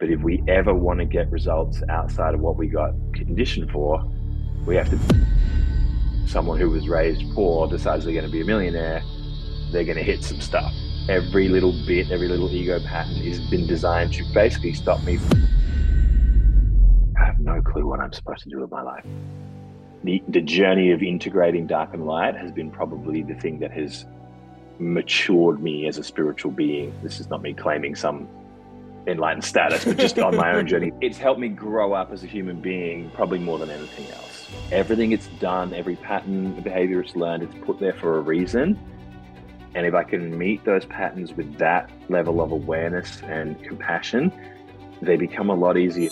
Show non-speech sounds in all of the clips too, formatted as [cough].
But if we ever want to get results outside of what we got conditioned for, we have to. Someone who was raised poor decides they're going to be a millionaire, they're going to hit some stuff. Every little bit, every little ego pattern has been designed to basically stop me. I have no clue what I'm supposed to do with my life. The, the journey of integrating dark and light has been probably the thing that has matured me as a spiritual being. This is not me claiming some enlightened status, but just on my own [laughs] journey. It's helped me grow up as a human being, probably more than anything else. Everything it's done, every pattern, the behavior it's learned, it's put there for a reason. And if I can meet those patterns with that level of awareness and compassion, they become a lot easier.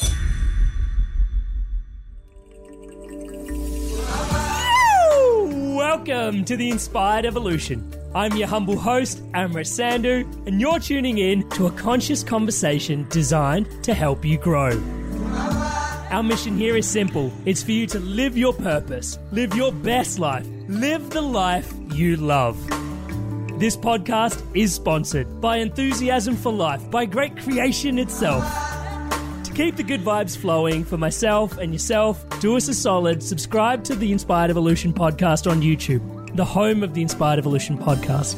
Welcome to the Inspired Evolution. I'm your humble host, Amrit Sandhu, and you're tuning in to a conscious conversation designed to help you grow. Our mission here is simple it's for you to live your purpose, live your best life, live the life you love. This podcast is sponsored by Enthusiasm for Life, by great creation itself. To keep the good vibes flowing for myself and yourself, do us a solid, subscribe to the Inspired Evolution podcast on YouTube, the home of the Inspired Evolution podcast.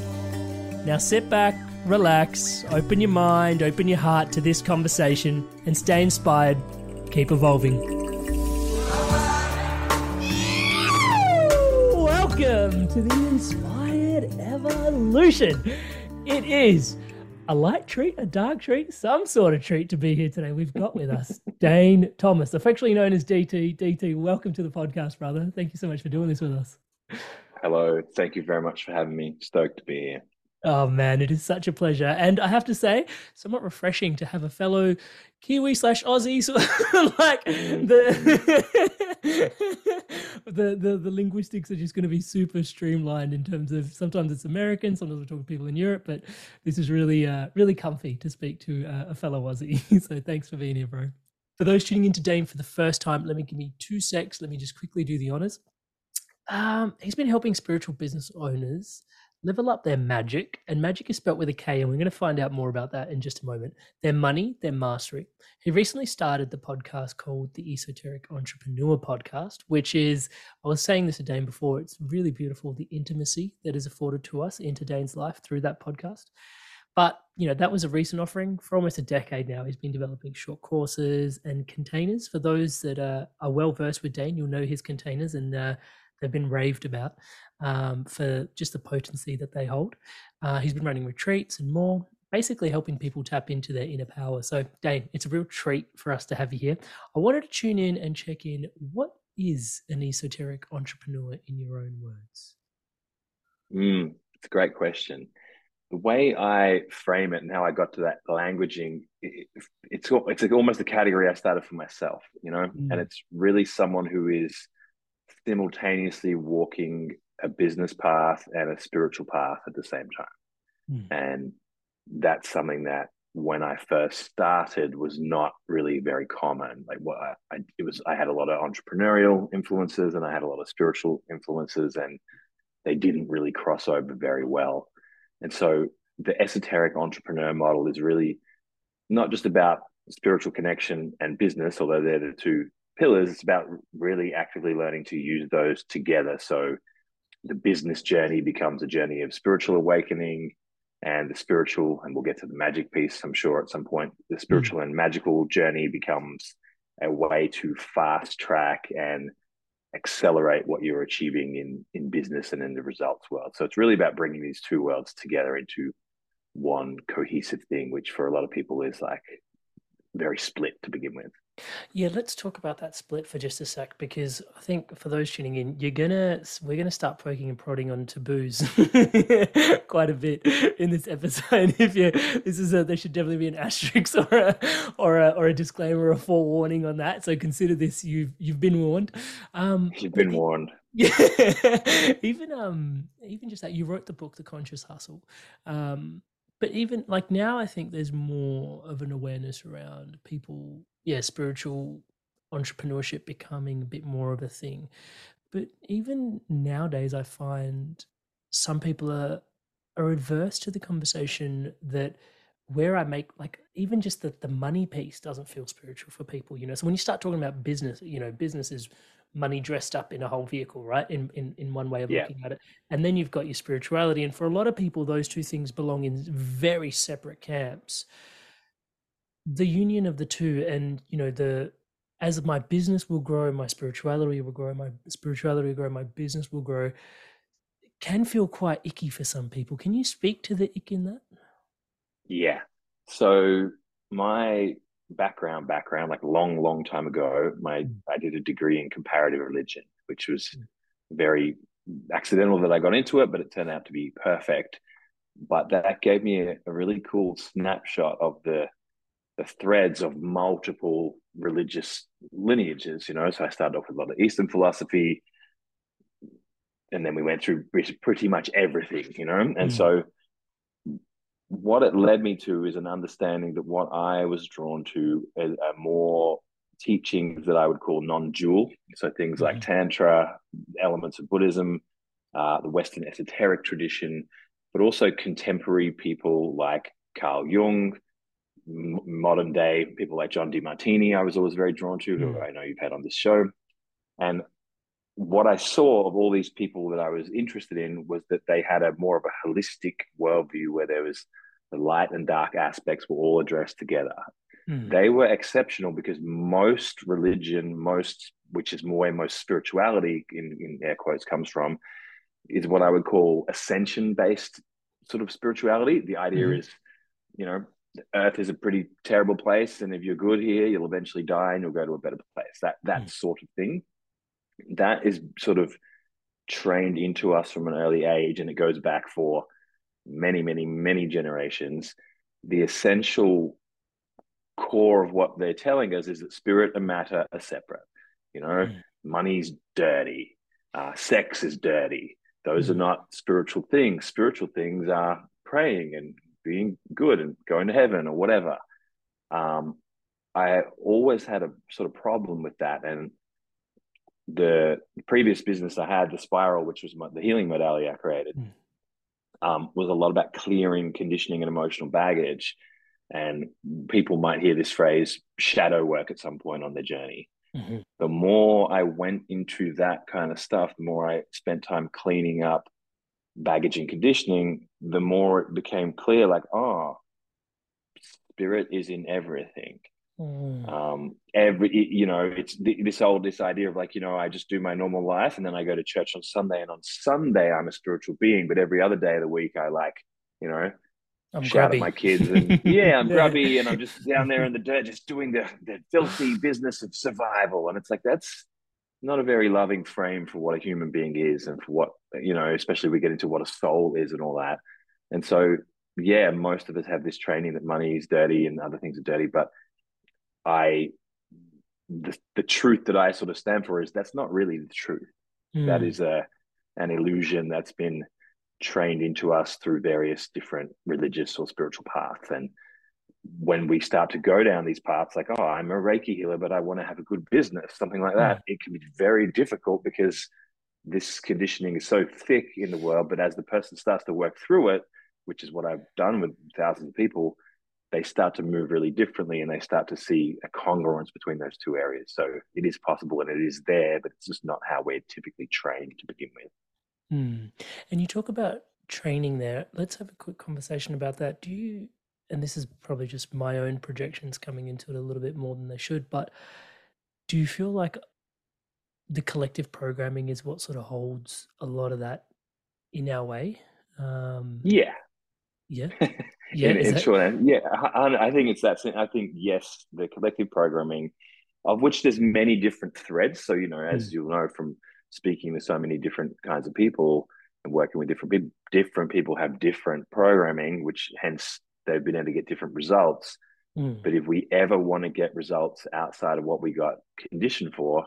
Now sit back, relax, open your mind, open your heart to this conversation, and stay inspired. Keep evolving. Welcome to the Inspired Evolution. It is a light treat, a dark treat, some sort of treat to be here today. We've got with us [laughs] Dane Tomas, affectionately known as DT. DT, welcome to the podcast, brother. Thank you so much for doing this with us. Hello. Thank you very much for having me. Stoked to be here. Oh man, it is such a pleasure, and I have to say, somewhat refreshing to have a fellow Kiwi slash Aussie, so [laughs] like the, [laughs] the the the linguistics are just going to be super streamlined in terms of sometimes it's American, sometimes we're talking to people in Europe, but this is really uh, really comfy to speak to uh, a fellow Aussie. [laughs] so thanks for being here, bro. For those tuning in to Dane for the first time, let me give me two secs. Let me just quickly do the honors. Um, he's been helping spiritual business owners level up their magic, and magic is spelt with a K, and we're going to find out more about that in just a moment. Their money, their mastery. He recently started the podcast called the Esoteric Entrepreneur Podcast, which is, I was saying this to Dane before, it's really beautiful the intimacy that is afforded to us into Dane's life through that podcast. But you know that was a recent offering for almost a decade now. He's been developing short courses and containers. For those that are, are well versed with Dane, you'll know his containers, and uh, they've been raved about um, for just the potency that they hold. Uh, he's been running retreats and more, basically helping people tap into their inner power. So, Dane, it's a real treat for us to have you here. I wanted to tune in and check in. What is an esoteric entrepreneur in your own words? Mm, it's a great question. The way I frame it and how I got to that languaging, it, it's it's almost a category I started for myself, you know, Mm. and it's really someone who is simultaneously walking a business path and a spiritual path at the same time. Mm. And that's something that when I first started was not really very common. Like what I, I, it was, I had a lot of entrepreneurial influences and I had a lot of spiritual influences, and they didn't really cross over very well. And so the esoteric entrepreneur model is really not just about spiritual connection and business, although they're the two pillars. It's about really actively learning to use those together. So the business journey becomes a journey of spiritual awakening and the spiritual, and we'll get to the magic piece, I'm sure, at some point. The spiritual mm. and magical journey becomes a way to fast track and accelerate what you're achieving in in business and in the results world. So it's really about bringing these two worlds together into one cohesive thing, which for a lot of people is like very split to begin with. Yeah, let's talk about that split for just a sec because I think for those tuning in, you're gonna we're gonna start poking and prodding on taboos [laughs] quite a bit in this episode. [laughs] If you this is a there should definitely be an asterisk or a or a or a disclaimer or a forewarning on that. So consider this you've you've been warned. Um, you've been warned. Yeah, [laughs] even um even just that you wrote the book The Conscious Hustle. Um, but even like now i think there's more of an awareness around people yeah spiritual entrepreneurship becoming a bit more of a thing but even nowadays i find some people are are adverse to the conversation that where I make like even just the the money piece doesn't feel spiritual for people, you know. So when you start talking about business, you know, business is money dressed up in a whole vehicle, right? In in, in one way of yeah. looking at it. And then you've got your spirituality. And for a lot of people, those two things belong in very separate camps. The union of the two and you know, the as my business will grow, my spirituality will grow, my spirituality will grow, my business will grow, can feel quite icky for some people. Can you speak to the ick in that? Yeah. So my background background like long long time ago my mm. i did a degree in comparative religion which was mm. very accidental that i got into it but it turned out to be perfect but that gave me a, a really cool snapshot of the the threads of multiple religious lineages you know so i started off with a lot of eastern philosophy and then we went through pretty much everything you know and mm. so what it led me to is an understanding that what I was drawn to are more teachings that I would call non-dual. So things like Tantra, elements of Buddhism, uh, the Western esoteric tradition, but also contemporary people like Carl Jung, modern day people like John Demartini. I was always very drawn to, who mm. I know you've had on this show. And what I saw of all these people that I was interested in was that they had a more of a holistic worldview where there was the light and dark aspects were all addressed together. Mm. They were exceptional because most religion, most which is more where most spirituality in, in air quotes comes from, is what I would call ascension based sort of spirituality. The idea mm. is, you know, Earth is a pretty terrible place, and if you're good here, you'll eventually die and you'll go to a better place. That that mm. sort of thing that is sort of trained into us from an early age and it goes back for many many many generations the essential core of what they're telling us is that spirit and matter are separate you know mm. money's dirty uh, sex is dirty those mm. are not spiritual things spiritual things are praying and being good and going to heaven or whatever um, i always had a sort of problem with that and the previous business I had, the Spiral, which was my, the healing modality I created, mm. um, was a lot about clearing conditioning and emotional baggage. And people might hear this phrase shadow work at some point on their journey. Mm-hmm. The more I went into that kind of stuff, the more I spent time cleaning up baggage and conditioning, the more it became clear like, oh, spirit is in everything. Mm. Um, every you know, it's this old this idea of like you know, I just do my normal life and then I go to church on Sunday, and on Sunday I'm a spiritual being, but every other day of the week I like you know. I'm shout grubby. at my kids and [laughs] yeah, I'm yeah. grubby and I'm just down there in the dirt, just doing the, the filthy business of survival. And it's like that's not a very loving frame for what a human being is and for what you know, especially we get into what a soul is and all that. And so yeah, most of us have this training that money is dirty and other things are dirty, but I the, the truth that I sort of stand for is that's not really the truth. Mm. That is a an illusion that's been trained into us through various different religious or spiritual paths. And when we start to go down these paths, like, oh, I'm a Reiki healer, but I want to have a good business, something like that, it can be very difficult because this conditioning is so thick in the world. But as the person starts to work through it, which is what I've done with thousands of people, they start to move really differently and they start to see a congruence between those two areas. So it is possible and it is there, but it's just not how we're typically trained to begin with. Hmm. And you talk about training there. Let's have a quick conversation about that. Do you, and this is probably just my own projections coming into it a little bit more than they should, but do you feel like the collective programming is what sort of holds a lot of that in our way? Um, yeah. Yeah. [laughs] Yeah. in, in that... short yeah. I, I think it's that. I think, yes, the collective programming, of which there's many different threads. So, you know, as mm. you'll know from speaking to so many different kinds of people and working with different people, different people have different programming, which hence they've been able to get different results. Mm. But if we ever want to get results outside of what we got conditioned for,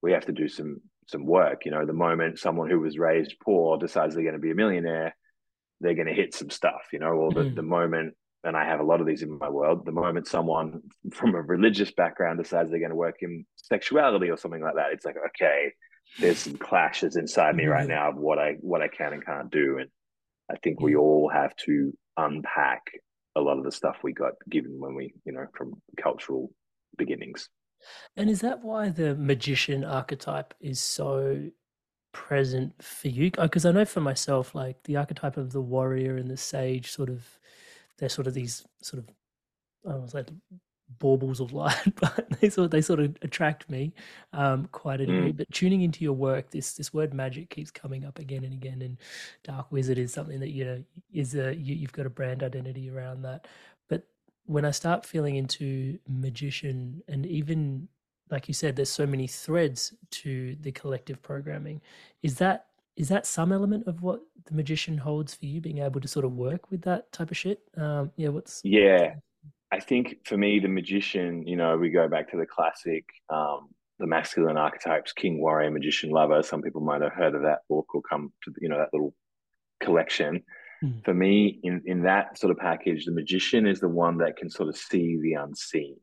we have to do some some work. You know, the moment someone who was raised poor decides they're going to be a millionaire, they're going to hit some stuff. You know, or the, mm. the moment, and I have a lot of these in my world. The moment someone from a religious background decides they're going to work in sexuality or something like that, it's like okay, there's some clashes inside me right now of what I what I can and can't do, and I think we all have to unpack a lot of the stuff we got given when we, you know, from cultural beginnings. And is that why the magician archetype is so present for you? Oh, because I know for myself, like the archetype of the warrior and the sage, sort of, they're sort of these sort of, I was like baubles of light, [laughs] but they sort of, they sort of attract me um, quite a degree. Mm. But tuning into your work, this this word magic keeps coming up again and again, and dark wizard is something that you know is a you, you've got a brand identity around that. But when I start feeling into magician, and even like you said, there's so many threads to the collective programming. Is that is that some element of what the magician holds for you, being able to sort of work with that type of shit? Um, yeah, what's yeah. I think for me, the magician, you know, we go back to the classic, um, the masculine archetypes, king, warrior, magician, lover. Some people might have heard of that book or come to, you know, that little collection. Mm. For me, in, in that sort of package, the magician is the one that can sort of see the unseen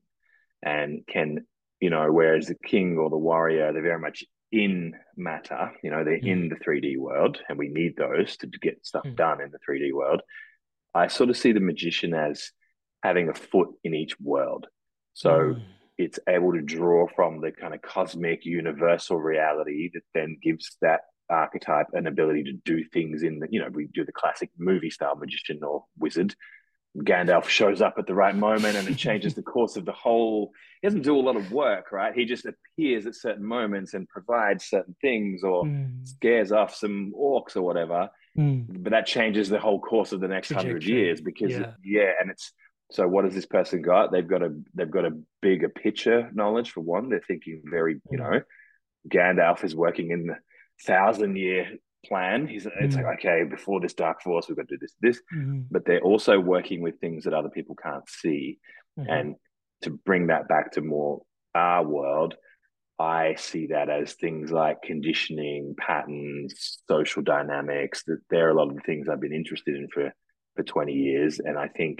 and can, you know, whereas the king or the warrior, they're very much in matter, you know, they're mm. in the 3D world and we need those to get stuff mm. done in the 3D world. I sort of see the magician as having a foot in each world. So mm. it's able to draw from the kind of cosmic universal reality that then gives that archetype an ability to do things in the, you know, we do the classic movie style magician or wizard. Gandalf shows up at the right moment and it changes the [laughs] course of the whole. He doesn't do a lot of work, right? He just appears at certain moments and provides certain things or mm. scares off some orcs or whatever. Mm. But that changes the whole course of the next hundred years because, yeah. yeah, and it's so what has this person got? They've got a they've got a bigger picture knowledge for one. They're thinking very, you mm. know, Gandalf is working in the thousand year plan. He's it's mm. like okay, before this dark force, we've got to do this, this. Mm. But they're also working with things that other people can't see, mm-hmm. and to bring that back to more our world, I see that as things like conditioning, patterns, social dynamics. That there are a lot of the things I've been interested in for for twenty years, and I think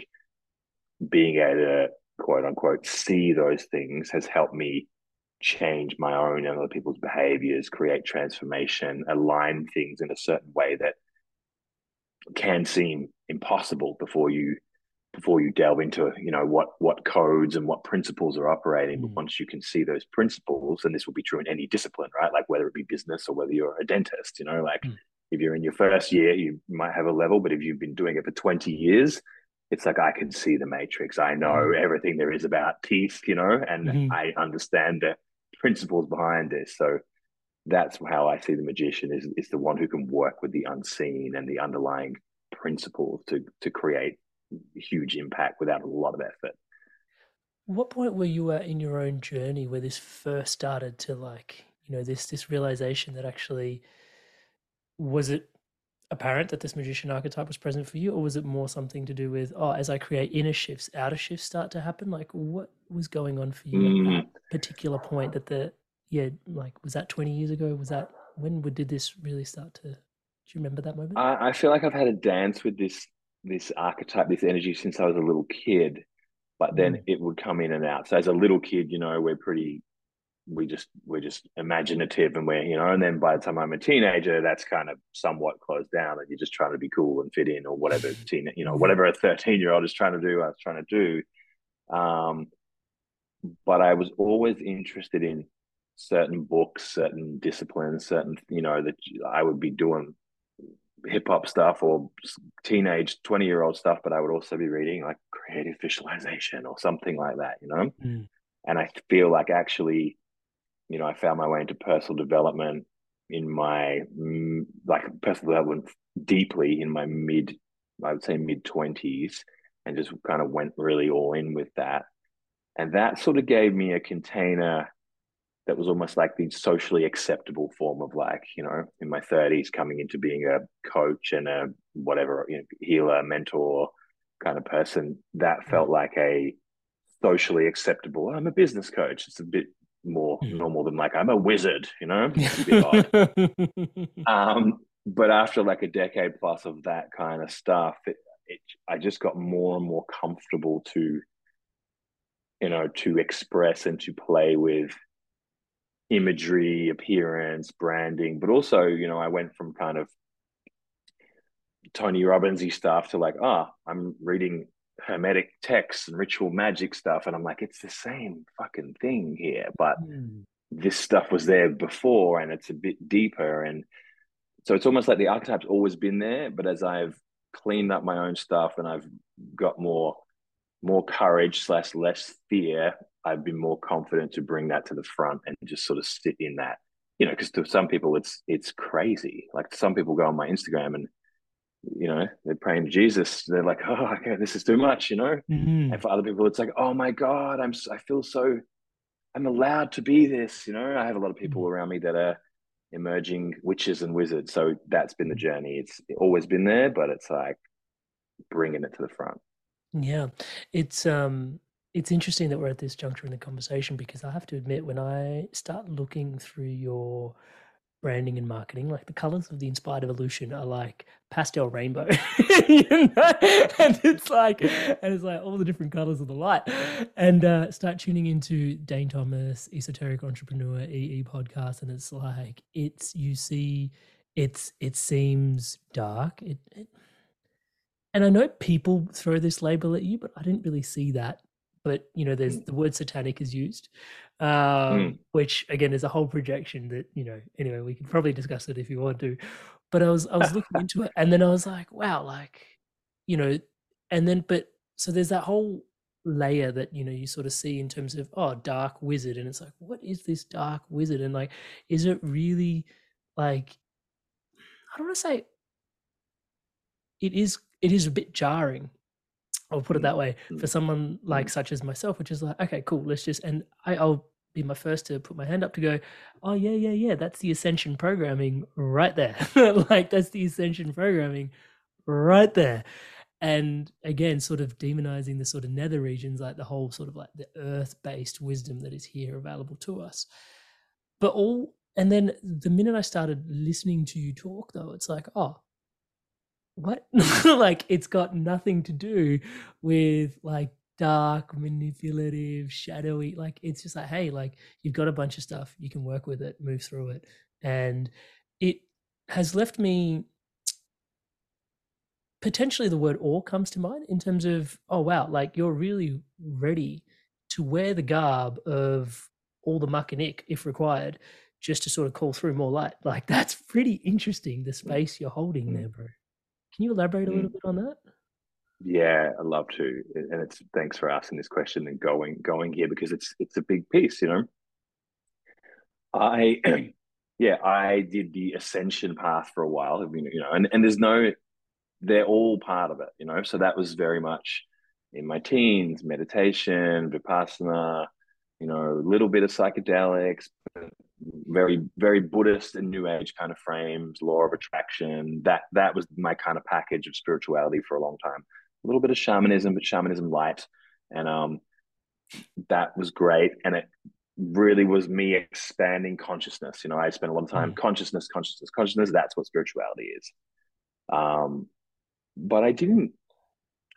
being able to quote unquote see those things has helped me change my own and other people's behaviors, create transformation, align things in a certain way that can seem impossible before you before you delve into you know what what codes and what principles are operating mm. but once you can see those principles and this will be true in any discipline right like whether it be business or whether you're a dentist you know like mm. if you're in your first year you might have a level but if you've been doing it for 20 years it's like I can see the matrix. I know mm-hmm. everything there is about teeth, you know, and mm-hmm. I understand the principles behind this. So that's how I see the magician is is the one who can work with the unseen and the underlying principles to to create huge impact without a lot of effort. What point were you at in your own journey where this first started to like, you know, this this realization that actually was it apparent that this magician archetype was present for you, or was it more something to do with, oh, as I create inner shifts, outer shifts start to happen? Like, what was going on for you mm. at that particular point? That the yeah, like, was that twenty years ago? Was that when did this really start to do you remember that moment? I, I feel like I've had a dance with this this archetype, this energy since I was a little kid, but then mm. it would come in and out. So as a little kid, you know, we're pretty we just we're just imaginative and we're you know and then by the time i'm a teenager that's kind of somewhat closed down and you're just trying to be cool and fit in or whatever [laughs] teen you know whatever a 13 year old is trying to do i was trying to do. Um but i was always interested in certain books certain disciplines certain you know that i would be doing hip hop stuff or teenage 20 year old stuff but i would also be reading like creative visualization or something like that you know? Mm. and i feel like actually you know, I found my way into personal development in my like personal development deeply in my mid, I would say mid twenties, and just kind of went really all in with that. And that sort of gave me a container that was almost like the socially acceptable form of like, you know, in my 30s coming into being a coach and a whatever, you know, healer, mentor kind of person. That felt mm. like a socially acceptable. I'm a business coach. It's a bit more mm. normal than like I'm a wizard, you know. [laughs] [laughs] um, but after like a decade plus of that kind of stuff, it, it, I just got more and more comfortable to, you know, to express and to play with imagery, appearance, branding, but also, you know, I went from kind of Tony Robbinsy stuff to like, ah, oh, I'm reading hermetic texts and ritual magic stuff and i'm like it's the same fucking thing here but mm. this stuff was there before and it's a bit deeper and so it's almost like the archetype's always been there but as i've cleaned up my own stuff and i've got more more courage slash less fear i've been more confident to bring that to the front and just sort of sit in that you know because to some people it's it's crazy like some people go on my instagram and you know, they're praying to Jesus. They're like, oh, okay, this is too much, you know. Mm-hmm. And for other people, it's like, oh my God, I'm, I feel so, I'm allowed to be this, you know. I have a lot of people mm-hmm. around me that are emerging witches and wizards. So that's been the journey. It's always been there, but it's like bringing it to the front. Yeah, it's um, it's interesting that we're at this juncture in the conversation because I have to admit, when I start looking through your branding and marketing. Like the colors of the inspired evolution are like pastel rainbow, [laughs] you know? and it's like, and it's like all the different colors of the light. And uh, start tuning into Dane Tomas, Esoteric Entrepreneur EE podcast, and it's like it's you see, it's it seems dark. It, it and I know people throw this label at you, but I didn't really see that. But you know, there's mm. the word satanic is used, um, mm. which again is a whole projection that you know. Anyway, we could probably discuss it if you want to. But I was I was looking into it, and then I was like, wow, like you know, and then but so there's that whole layer that you know you sort of see in terms of oh dark wizard and it's like what is this dark wizard and like is it really like i don't want to say it is it is a bit jarring I'll put it that way for mm. someone like mm. such as myself, which is like, okay, cool, let's just, and I, I'll be my first to put my hand up to go, oh, yeah, yeah, yeah, that's the Ascension programming right there. [laughs] like, that's the Ascension programming right there. And again, sort of demonizing the sort of nether regions, like the whole sort of like the earth based wisdom that is here available to us. But all, and then the minute I started listening to you talk, though, it's like, oh, what? [laughs] like it's got nothing to do with like dark, manipulative, shadowy. Like it's just like, hey, like you've got a bunch of stuff, you can work with it, move through it. And it has left me potentially the word all comes to mind in terms of, oh wow, like you're really ready to wear the garb of all the muck and ick if required, just to sort of call through more light. Like that's pretty interesting, the space you're holding mm. there, bro. Can you elaborate a little mm. bit on that? Yeah, I'd love to. And it's thanks for asking this question and going going here because it's it's a big piece, you know. I [clears throat] yeah, I did the ascension path for a while, you know, and, and there's no they're all part of it, you know. So that was very much in my teens, meditation, vipassana, you know, a little bit of psychedelics, very very buddhist and new age kind of frames law of attraction. That that was my kind of package of spirituality for a long time. A little bit of shamanism but shamanism light. And um that was great. And it really was me expanding consciousness. You know i spent a lot of time mm. consciousness consciousness consciousness. That's what spirituality is. Um, but I didn't.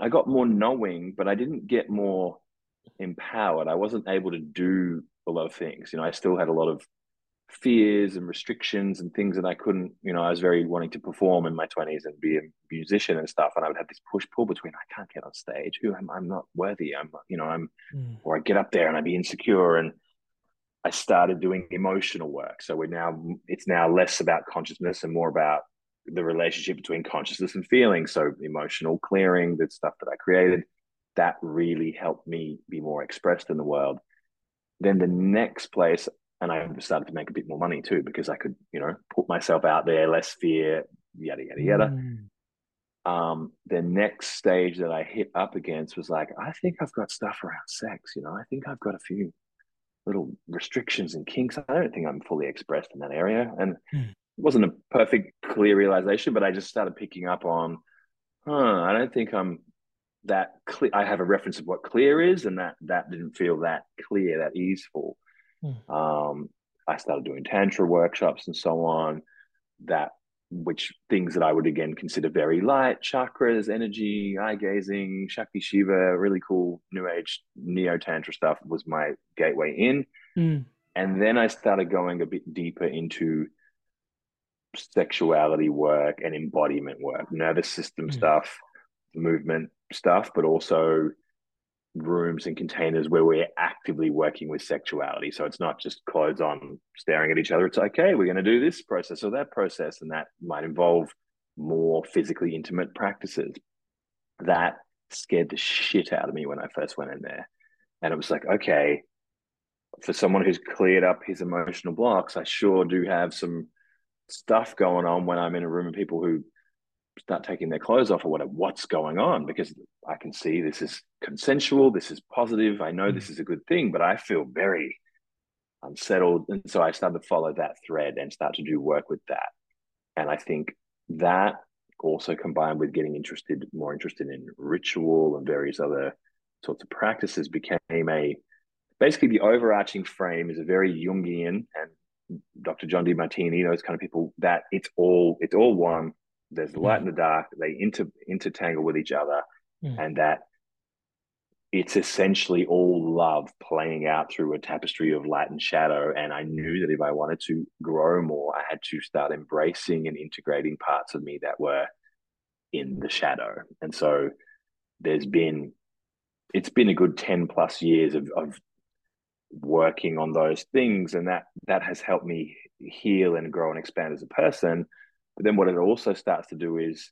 I got more knowing, but I didn't get more empowered. I wasn't able to do a lot of things. You know, I still had a lot of fears and restrictions and things that I couldn't, you know, I was very wanting to perform in my 20s and be a musician and stuff. And I would have this push pull between, I can't get on stage. Who I'm, I'm not worthy. I'm, you know, I'm, mm. or I get up there and I'd be insecure. And I started doing emotional work. So we're now, it's now less about consciousness and more about the relationship between consciousness and feeling. So emotional clearing, the stuff that I created, that really helped me be more expressed in the world. Then the next place and I started to make a bit more money too because I could, you know, put myself out there, less fear, yada yada yada. Mm. Um, the next stage that I hit up against was like, I think I've got stuff around sex. You know, I think I've got a few little restrictions and kinks. I don't think I'm fully expressed in that area, and mm. it wasn't a perfect, clear realization, but I just started picking up on, huh, I don't think I'm that clear. I have a reference of what clear is, and that that didn't feel that clear, that easeful. Mm. Um, I started doing tantra workshops and so on. That which things that I would again consider very light chakras, energy, eye gazing, Shakti Shiva, really cool new age neo tantra stuff was my gateway in. Mm. And then I started going a bit deeper into sexuality work and embodiment work, nervous system mm. stuff, movement stuff, but also rooms and containers where we're actively working with sexuality. So it's not just clothes on, staring at each other. It's okay, we're going to do this process or that process. And that might involve more physically intimate practices. That scared the shit out of me when I first went in there. And it was like, okay, for someone who's cleared up his emotional blocks, I sure do have some stuff going on when I'm in a room of people who start taking their clothes off or whatever, what's going on? Because I can see this is consensual, this is positive, I know mm. this is a good thing, but I feel very unsettled. And so I started to follow that thread and start to do work with that. And I think that also combined with getting interested, more interested in ritual and various other sorts of practices became a basically the overarching frame is a very Jungian and Dr. John Demartini, those kind of people that it's all it's all one there's the light and the dark they inter intertangle with each other mm. and that it's essentially all love playing out through a tapestry of light and shadow and i knew that if i wanted to grow more i had to start embracing and integrating parts of me that were in the shadow. And so there's been it's been a good 10 plus years of, of working on those things and that that has helped me heal and grow and expand as a person but then what it also starts to do is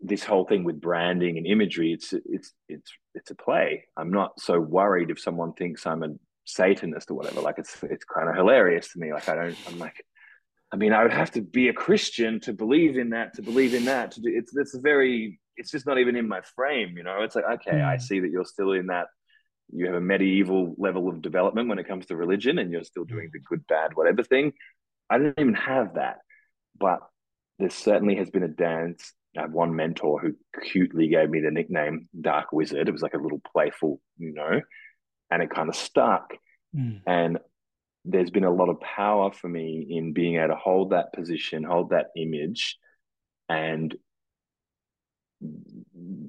this whole thing with branding and imagery. It's it's it's it's a play. I'm not so worried if someone thinks I'm a Satanist or whatever. Like it's it's kind of hilarious to me. Like I don't. I'm like. I mean, I would have to be a Christian to believe in that, to believe in that. To do it's it's very it's just not even in my frame, you know. It's like, okay, mm. I see that you're still in that you have a medieval level of development when it comes to religion and you're still doing the good, bad, whatever thing. I don't even have that. But there certainly has been a dance. I had one mentor who cutely gave me the nickname Dark Wizard. It was like a little playful, you know, and it kind of stuck. Mm. And there's been a lot of power for me in being able to hold that position, hold that image, and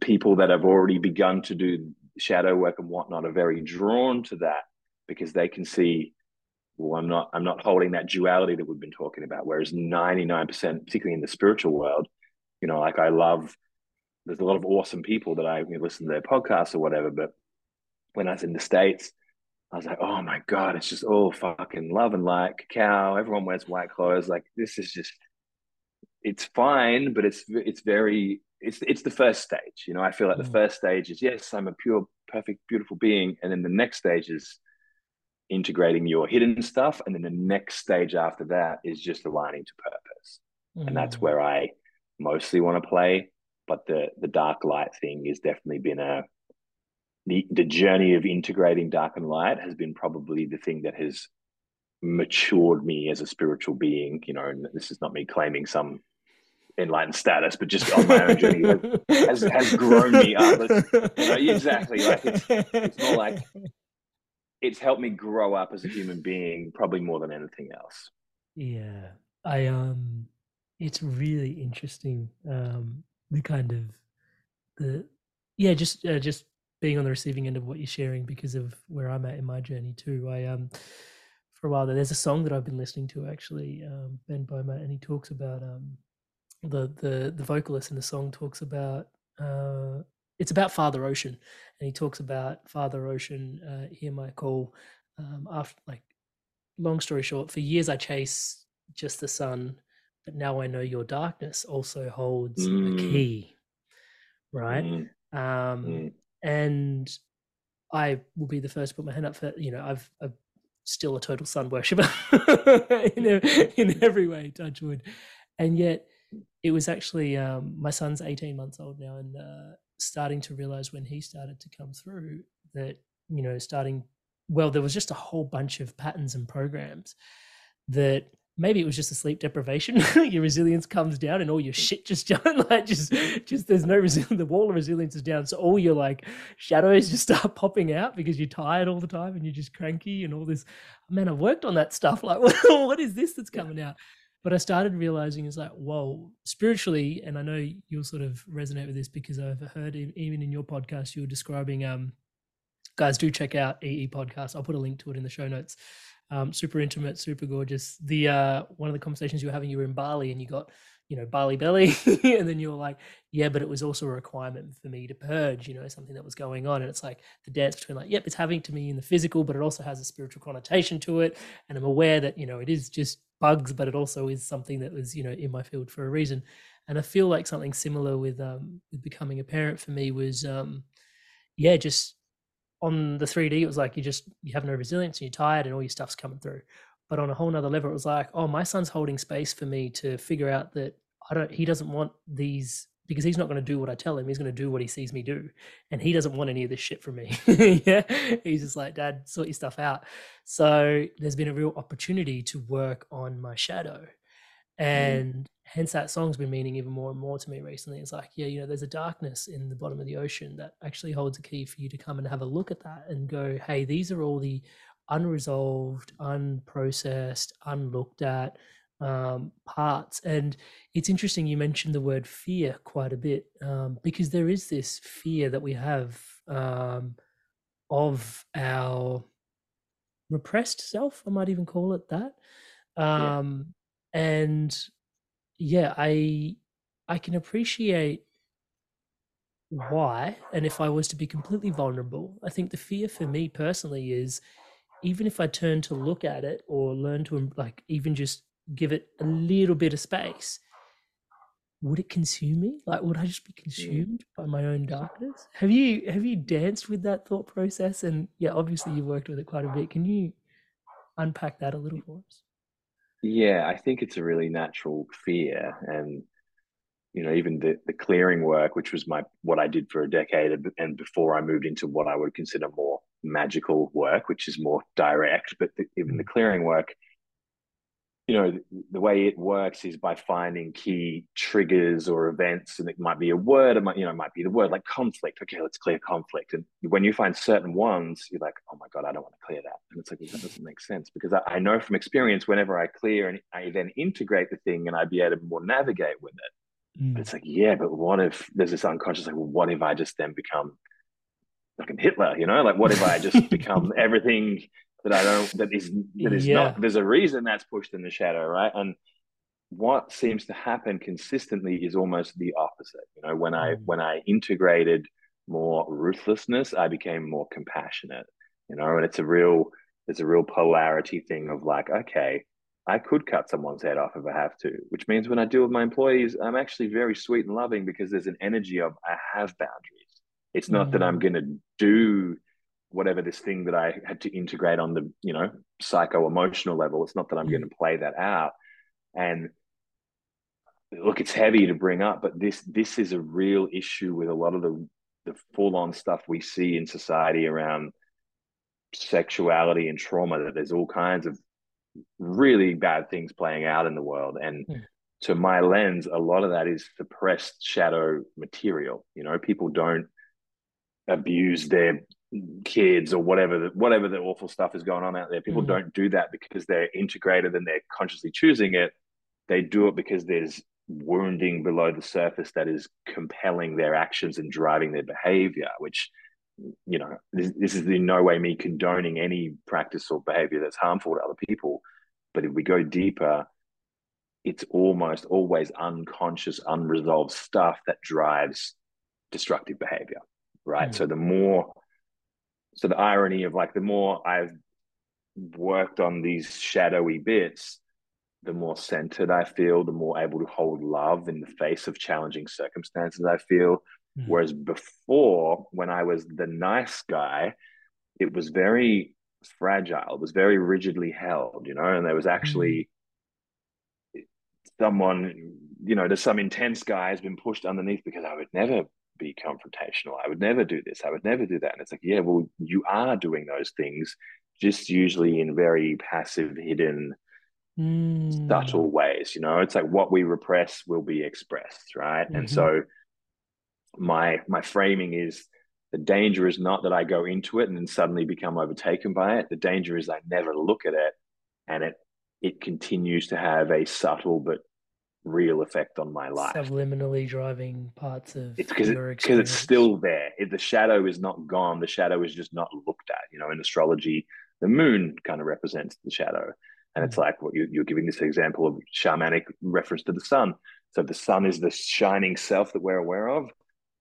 people that have already begun to do shadow work and whatnot are very drawn to that because they can see well, I'm not I'm not holding that duality that we've been talking about. Whereas 99%, particularly in the spiritual world, you know, like I love there's a lot of awesome people that I listen to their podcasts or whatever. But when I was in the States, I was like, oh my God, it's just all fucking love and light, cacao. Everyone wears white clothes. Like this is just it's fine, but it's it's very it's it's the first stage. You know, I feel like mm. the first stage is yes, I'm a pure, perfect, beautiful being, and then the next stage is integrating your hidden stuff and then the next stage after that is just aligning to purpose mm. and that's mm. where i mostly want to play but the the dark light thing has definitely been a the, the journey of integrating dark and light has been probably the thing that has matured me as a spiritual being you know and this is not me claiming some enlightened status, but just on my own journey has, has grown me up. You know, exactly. Like it's, it's more like it's helped me grow up as a human being probably more than anything else yeah i um it's really interesting. Um, the kind of the yeah, just uh, just being on the receiving end of what you're sharing because of where I'm at in my journey too. I um for a while there, there's a song that I've been listening to actually, um, Ben Böhmer, and he talks about um the the the vocalist in the song talks about uh it's about Father Ocean, and he talks about Father Ocean. Uh, hear my call. Um, after like, long story short, for years I chase just the sun, but now I know your darkness also holds Mm. a key, right? Mm, Um, mm, and I will be the first to put my hand up for you know I've, I'm still a total sun worshipper [laughs] in e- in every way, touch wood, and yet it was actually um, my son's 18 months old now and uh, starting to realize when he started to come through that you know starting well there was just a whole bunch of patterns and programs that maybe it was just a sleep deprivation. [laughs] Your resilience comes down and all your mm. shit just [laughs] like just just there's no resilience the wall of resilience is down. So all your like shadows just [laughs] start popping out because you're tired all the time and you're just cranky and all this man i've worked on that stuff. Like what is this that's coming out but i started realizing is like whoa spiritually and i know you'll sort of resonate with this because i've heard even in your podcast you were describing um guys do check out ee podcast i'll put a link to it in the show notes um, super intimate, super gorgeous. The uh, one of the conversations you were having, you were in Bali and you got, you know, Bali belly, [laughs] and then you're like, yeah, but it was also a requirement for me to purge, you know, something that was going on, and it's like the dance between like, yep, it's having to me in the physical, but it also has a spiritual connotation to it, and I'm aware that you know it is just bugs, but it also is something that was you know in my field for a reason, and I feel like something similar with um with becoming a parent for me was um yeah just on the 3D, it was like you just you have no resilience and you're tired and all your stuff's coming through. But on a whole nother level, it was like, oh, my son's holding space for me to figure out that I don't he doesn't want these because he's not going to do what I tell him. He's going to do what he sees me do. And he doesn't want any of this shit from me. [laughs] yeah. He's just like, Dad, sort your stuff out. So there's been a real opportunity to work on my shadow. Mm. And hence that song's been meaning even more and more to me recently. It's like, yeah, you know, there's a darkness in the bottom of the ocean that actually holds a key for you to come and have a look at that and go, hey, these are all the unresolved, unprocessed, unlooked at um, parts. And it's interesting you mentioned the word fear quite a bit um, because there is this fear that we have um, of our repressed self. I might even call it that. Yeah. Um, and yeah, I I can appreciate why. And if I was to be completely vulnerable, I think the fear for me personally is even if I turn to look at it or learn to like even just give it a little bit of space, would it consume me? Like would I just be mm. consumed by my own darkness? Have you have you danced with that thought process? And yeah, obviously you've worked with it quite a bit. Can you unpack that a little for us? Yeah, I think it's a really natural fear, and you know, even the the clearing work, which was my what I did for a decade, and before I moved into what I would consider more magical work, which is more direct. But the, even the mm. clearing work, you know, the, the way it works is by finding key triggers or events, and it might be a word, it might you know, it might be the word like conflict. Okay, let's clear conflict, and when you find certain ones, you're like, oh my god, I don't want to clear that, and it's like that doesn't make sense because I, I know from experience, whenever I clear and I then integrate the thing, and I'd be able to more navigate with it. Mm. It's like, yeah, but what if there's this unconscious like, well, what if I just then become fucking Hitler? You know, like what if I just [laughs] become everything that I don't that is that is Yeah. not there's a reason that's pushed in the shadow, right? And what seems to happen consistently is almost the opposite. You know, when I Mm. when I integrated more ruthlessness, I became more compassionate. You know, and it's a real there's a real polarity thing of like, okay, I could cut someone's head off if I have to, which means when I deal with my employees, I'm actually very sweet and loving because there's an energy of I have boundaries. It's not that I'm Mm. going to do whatever this thing that I had to integrate on the, you know, psycho emotional level. It's not that I'm Mm. going to play that out. And look, it's heavy to bring up, but this this is a real issue with a lot of the the full on stuff we see in society around sexuality and trauma. That there's all kinds of really bad things playing out in the world, and Mm. to my lens, a lot of that is suppressed shadow material. You know, people don't abuse their kids or whatever the, whatever the awful stuff is going on out there. People Mhm. don't do that because they're integrated and they're consciously choosing it. They do it because there's wounding below the surface that is compelling their actions and driving their behavior, which you know, this, this is in no way me condoning any practice or behavior that's harmful to other people. But if we go deeper, it's almost always unconscious, unresolved stuff that drives destructive behavior, right? Mm. So the more, so the irony of like the more I've worked on these shadowy bits, the more centered I feel, the more able to hold love in the face of challenging circumstances I feel. Mm. Whereas before, when I was the nice guy, it was very fragile, it was very rigidly held, you know, and there was actually mm. someone, you know, there's some intense guy has been pushed underneath because I would never be confrontational. I would never do this. I would never do that. And it's like, yeah, well, you are doing those things, just usually in very passive, hidden, mm. subtle ways. You know, it's like what we repress will be expressed, right? Mm-hmm. And so my my framing is the danger is not that I go into it and then suddenly become overtaken by it. The danger is I never look at it and it it continues to have a subtle but real effect on my life. Subliminally driving parts of it's because it, it's still there. If the shadow is not gone, the shadow is just not looked at. You know, in astrology, the moon kind of represents the shadow. And it's mm. like what you, you're giving this example of shamanic reference to the sun. So the sun is the shining self that we're aware of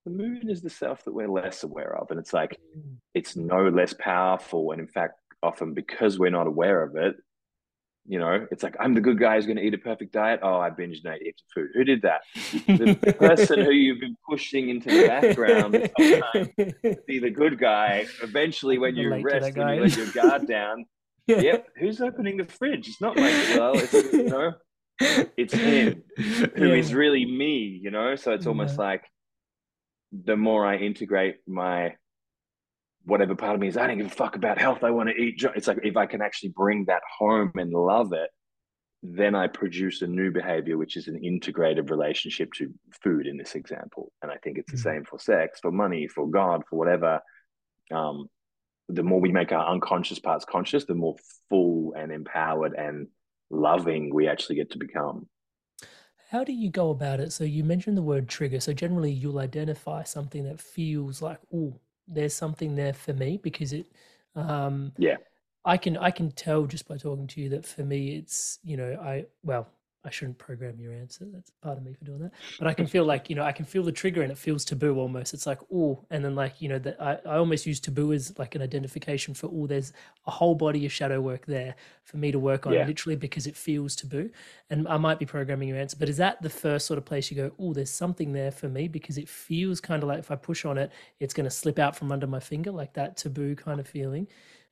the moon is the self that we're less aware of. And it's like, mm. it's no less powerful. And in fact, often because we're not aware of it, you know, it's like, I'm the good guy who's going to eat a perfect diet. Oh, I binged and ate heaps of food. Who did that? the person who you've been pushing into the background to be the good guy. Eventually, when you rest, when you let your guard down, [laughs] yeah. yep, who's opening the fridge? It's not like, well, it's, you know, it's him who yeah. is really me, you know? So it's almost yeah. like, the more I integrate my whatever part of me is, I don't give a fuck about health. I want to eat. It's like if I can actually bring that home and love it, then I produce a new behavior, which is an integrated relationship to food in this example. And I think it's the mm-hmm. same for sex, for money, for God, for whatever. Um, the more we make our unconscious parts conscious, the more full and empowered and loving we actually get to become. How do you go about it? So you mentioned the word trigger. So generally you'll identify something that feels like, oh, there's something there for me because it um yeah. I can I can tell just by talking to you that for me it's, you know, I well, I shouldn't program your answer. That's part of me for doing that. But I can feel like, you know, I can feel the trigger and it feels taboo almost. It's like, oh, and then like, you know, that I, I almost use taboo as like an identification for, oh, there's a whole body of shadow work there for me to work on yeah. literally because it feels taboo. And I might be programming your answer, but is that the first sort of place you go, oh, there's something there for me because it feels kind of like if I push on it, it's going to slip out from under my finger, like that taboo kind of feeling.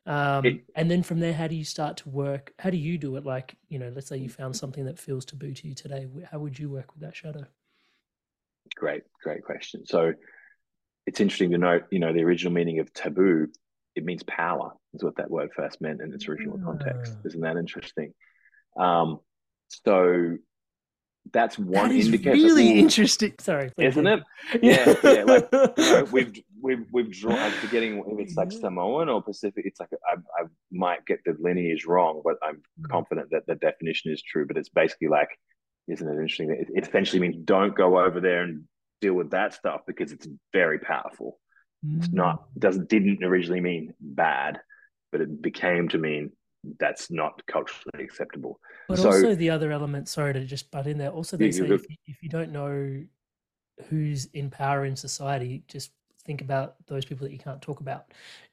Um, it, and then from there, how do you start to work? How do you do it? Like, you know, let's say you found something that feels taboo to you today. How would you work with that shadow? Great, great question. So it's interesting to note, you know, the original meaning of taboo, it means power, is what that word first meant in its original yeah. context. Isn't that interesting? Um, so that's one that is indicator. Really interesting. Sorry, isn't it? Yeah, yeah. Like you know, [laughs] we've we've we've drawn. I'm [gasps] forgetting if it's like Samoan or Pacific. It's like I, I might get the lineage wrong, but I'm mm. confident that the definition is true. But it's basically like, isn't it interesting? It, it essentially means don't go over there and deal with that stuff because it's very powerful. Mm. It's not mm. doesn't didn't originally mean bad, but it became to mean that's not culturally acceptable. But so, also the other element, sorry to just butt in there. Also, they say if if you don't know who's in power in society, just think about those people that you can't talk about,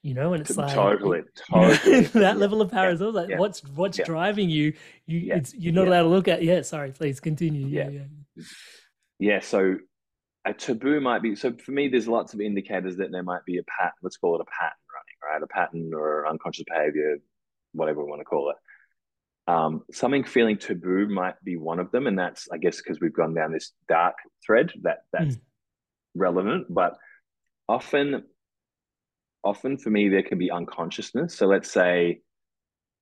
you know. And it's like totally, [laughs] totally [laughs] that yeah. level of power yeah. is also like yeah. what's what's driving you. You it's you're not allowed to look at. Yeah, sorry, please continue. Yeah, yeah. Yeah. So a taboo might be so for me. There's lots of indicators that there might be a pattern. Let's call it a pattern running, right? A pattern or unconscious behavior whatever we want to call it. Um, something feeling taboo might be one of them, and that's I guess because we've gone down this dark thread that that's mm. relevant. But often, often for me, there can be unconsciousness. So let's say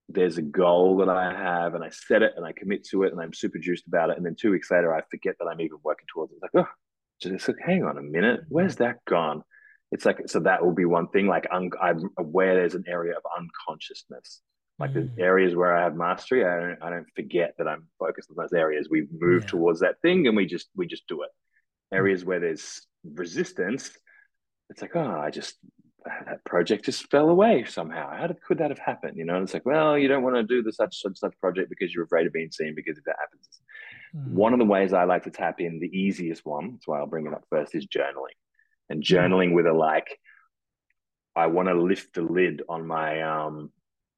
there's a goal that I have, and I set it, and I commit to it, and I'm super juiced about it, and then two weeks later, I forget that I'm even working towards it. It's like, oh, just like, hang on a minute, where's that gone? It's like so that will be one thing. Like I'm aware there's an area of unconsciousness Like mm. the areas where I have mastery, I don't I don't forget that I'm focused on those areas. We move yeah. towards that thing and we just we just do it. Mm. Areas where there's resistance, it's like, oh, I just that project just fell away somehow. How did, could that have happened? You know, and it's like, well, you don't want to do the such such such project because you're afraid of being seen. Because if that happens, mm. one of the ways I like to tap in, the easiest one, that's why I'll bring it up first, is journaling, and mm. journaling mm. with a like. I want to lift the lid on my um,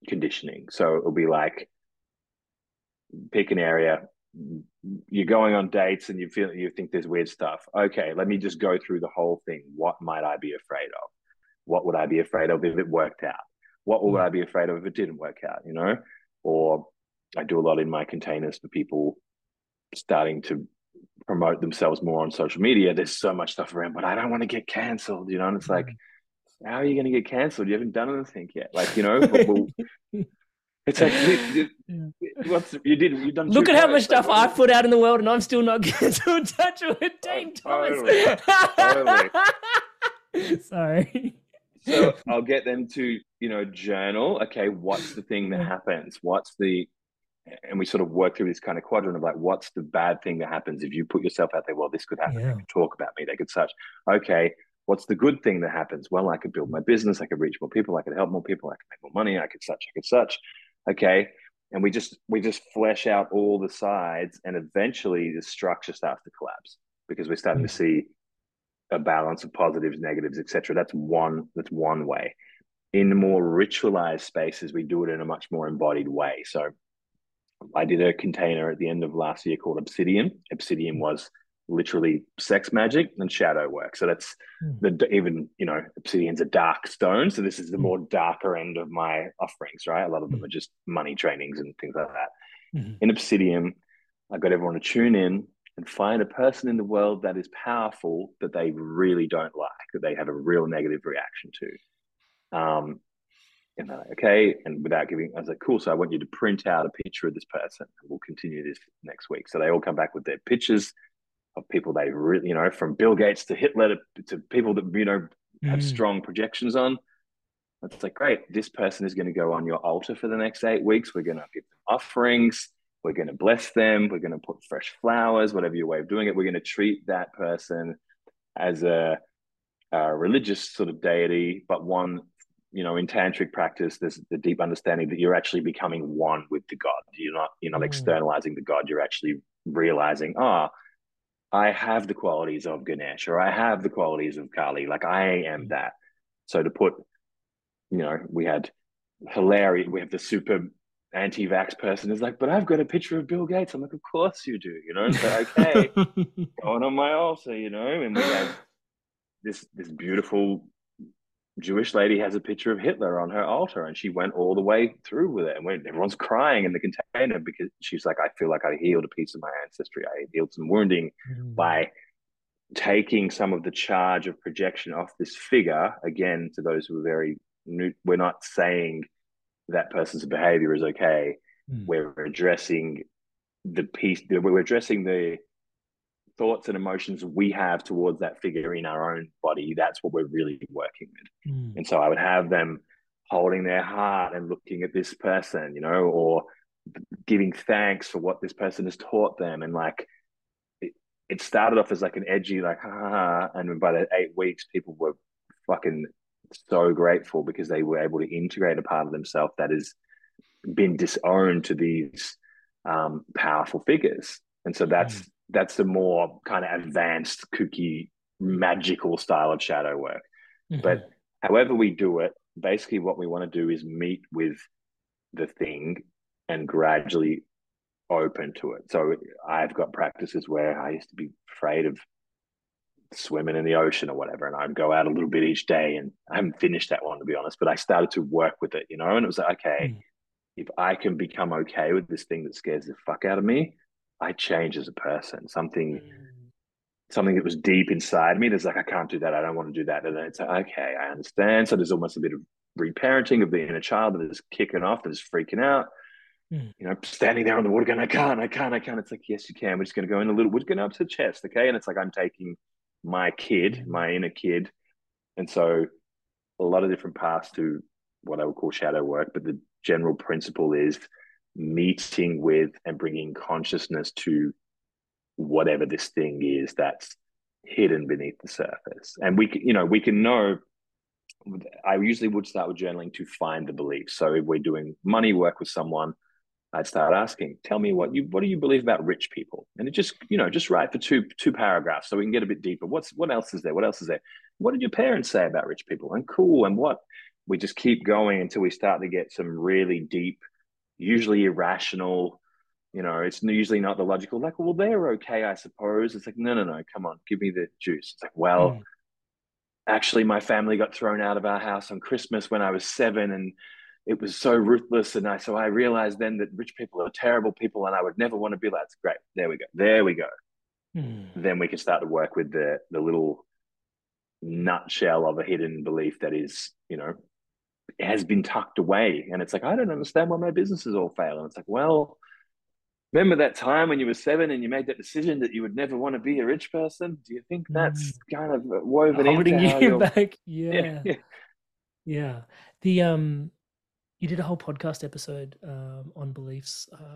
conditioning, so it'll be like pick an area. You're going on dates and you feel you think there's weird stuff. Okay, let me just go through the whole thing. What might I be afraid of? what would I be afraid of if it worked out? What would I be afraid of if it didn't work out? You know, or I do a lot in my containers for people starting to promote themselves more on social media. There's so much stuff around, but I don't want to get cancelled, you know. And it's like, mm. how are you going to get cancelled? You haven't done anything yet. Like, you know, [laughs] well, it's like you, what's you did you done. Look at how much stuff I've put out in the world, and I'm still not [laughs] getting to touch with Dane oh, Tomas. Totally, totally. [laughs] Sorry so I'll get them to, you know, journal. Okay, what's the thing that happens? What's the, and we sort of work through this kind of quadrant of like, what's the bad thing that happens if you put yourself out there? Well, this could happen. Yeah. They could talk about me. They could such. Okay, what's the good thing that happens? Well, I could build my business. I could reach more people. I could help more people. I could make more money. I could such. I could such. Okay, and we just we just flesh out all the sides, and eventually the structure starts to collapse because we're starting to mm. see a balance of positives, negatives, etc. That's one. That's one way. In more ritualized spaces, we do it in a much more embodied way. So, I did a container at the end of last year called Obsidian. Obsidian was literally sex magic and shadow work. So that's mm. the even you know Obsidian's a dark stone. So this is the mm. more darker end of my offerings, right? A lot of them mm. are just money trainings and things like that. Mm. In Obsidian, I got everyone to tune in and find a person in the world that is powerful that they really don't like, that they have a real negative reaction to. Um, and they're like, okay, and without giving, I was like, cool. So I want you to print out a picture of this person, and we'll continue this next week. So they all come back with their pictures of people they really, you know, from Bill Gates to Hitler to, to people that you know have mm. strong projections on. It's like, great, this person is going to go on your altar for the next eight weeks. We're going to give them offerings we're going to bless them we're going to put fresh flowers whatever your way of doing it we're going to treat that person as a, a, religious sort of deity but one you know in tantric practice there's the deep understanding that you're actually becoming one with the god you're not you're not mm. externalizing the god you're actually realizing ah oh, i have the qualities of ganesh or i have the qualities of kali like i am mm. that so to put you know we had hilarious we have the super anti-vax person is like, but I've got a picture of Bill Gates. I'm like, of course you do, you know. So okay, [laughs] going on my altar, you know, and we have this this beautiful Jewish lady has a picture of Hitler on her altar, and she went all the way through with it. And when everyone's crying in the container because she's like, I feel like I healed a piece of my ancestry. I healed some wounding mm. by taking some of the charge of projection off this figure. Again, to those who are very new, we're not saying that person's behavior is okay. Mm. We're addressing the piece, we're addressing the thoughts and emotions we have towards that figure in our own body. That's what we're really working with. Mm. And so I would have them holding their heart and looking at this person, you know, or giving thanks for what this person has taught them. And like, it, it started off as like an edgy, like, ha, and by the eight weeks, people were fucking so grateful because they were able to integrate a part of themselves that has been disowned to these um, powerful figures. And so that's mm. That's the more kind of advanced, kooky, magical style of shadow work. Mm-hmm. But however we do it, basically what we want to do is meet with the thing and gradually open to it. So I've got practices where I used to be afraid of swimming in the ocean or whatever. And I'd go out a little bit each day. And I haven't finished that one to be honest, but I started to work with it, you know, and it was like, okay, mm. if I can become okay with this thing that scares the fuck out of me, I change as a person. Something mm. something that was deep inside me that's like, I can't do that, I don't want to do that. And then it's like, okay, I understand. So there's almost a bit of reparenting of the inner child that is kicking off, that is freaking out. Mm. You know, standing there on the water going, I can't, I can't, I can't. It's like, yes, you can. We're just going to go in a little, we're going up to the chest, okay? And it's like I'm taking my kid, my inner kid. And so a lot of different paths to what I would call shadow work, but the general principle is meeting with and bringing consciousness to whatever this thing is that's hidden beneath the surface. And we can, you know, we can know. I usually would start with journaling to find the belief. So if we're doing money work with someone, I'd start asking, "Tell me what you what do you believe about rich people?" And it just you know just write for two two paragraphs so we can get a bit deeper. What's what else is there? What else is there? What did your parents say about rich people? And cool. And what we just keep going until we start to get some really deep, usually irrational. You know, it's usually not the logical. Like, well, they're okay, I suppose. It's like, no, no, no. Come on, give me the juice. It's like, well. Mm. Actually, my family got thrown out of our house on Christmas when I was seven, and it was so ruthless. And I, so I realized then that rich people are terrible people and I would never want to be like, that's great. There we go. There we go. Hmm. Then we can start to work with the, the little nutshell of a hidden belief that is, you know, has been tucked away. And it's like, I don't understand why my businesses all fail. And it's like, well, remember that time when you were seven and you made that decision that you would never want to be a rich person? Do you think that's mm. kind of woven Holding [laughs] into you back? [laughs] Yeah. yeah. Yeah. The um you did a whole podcast episode um, on beliefs. Uh...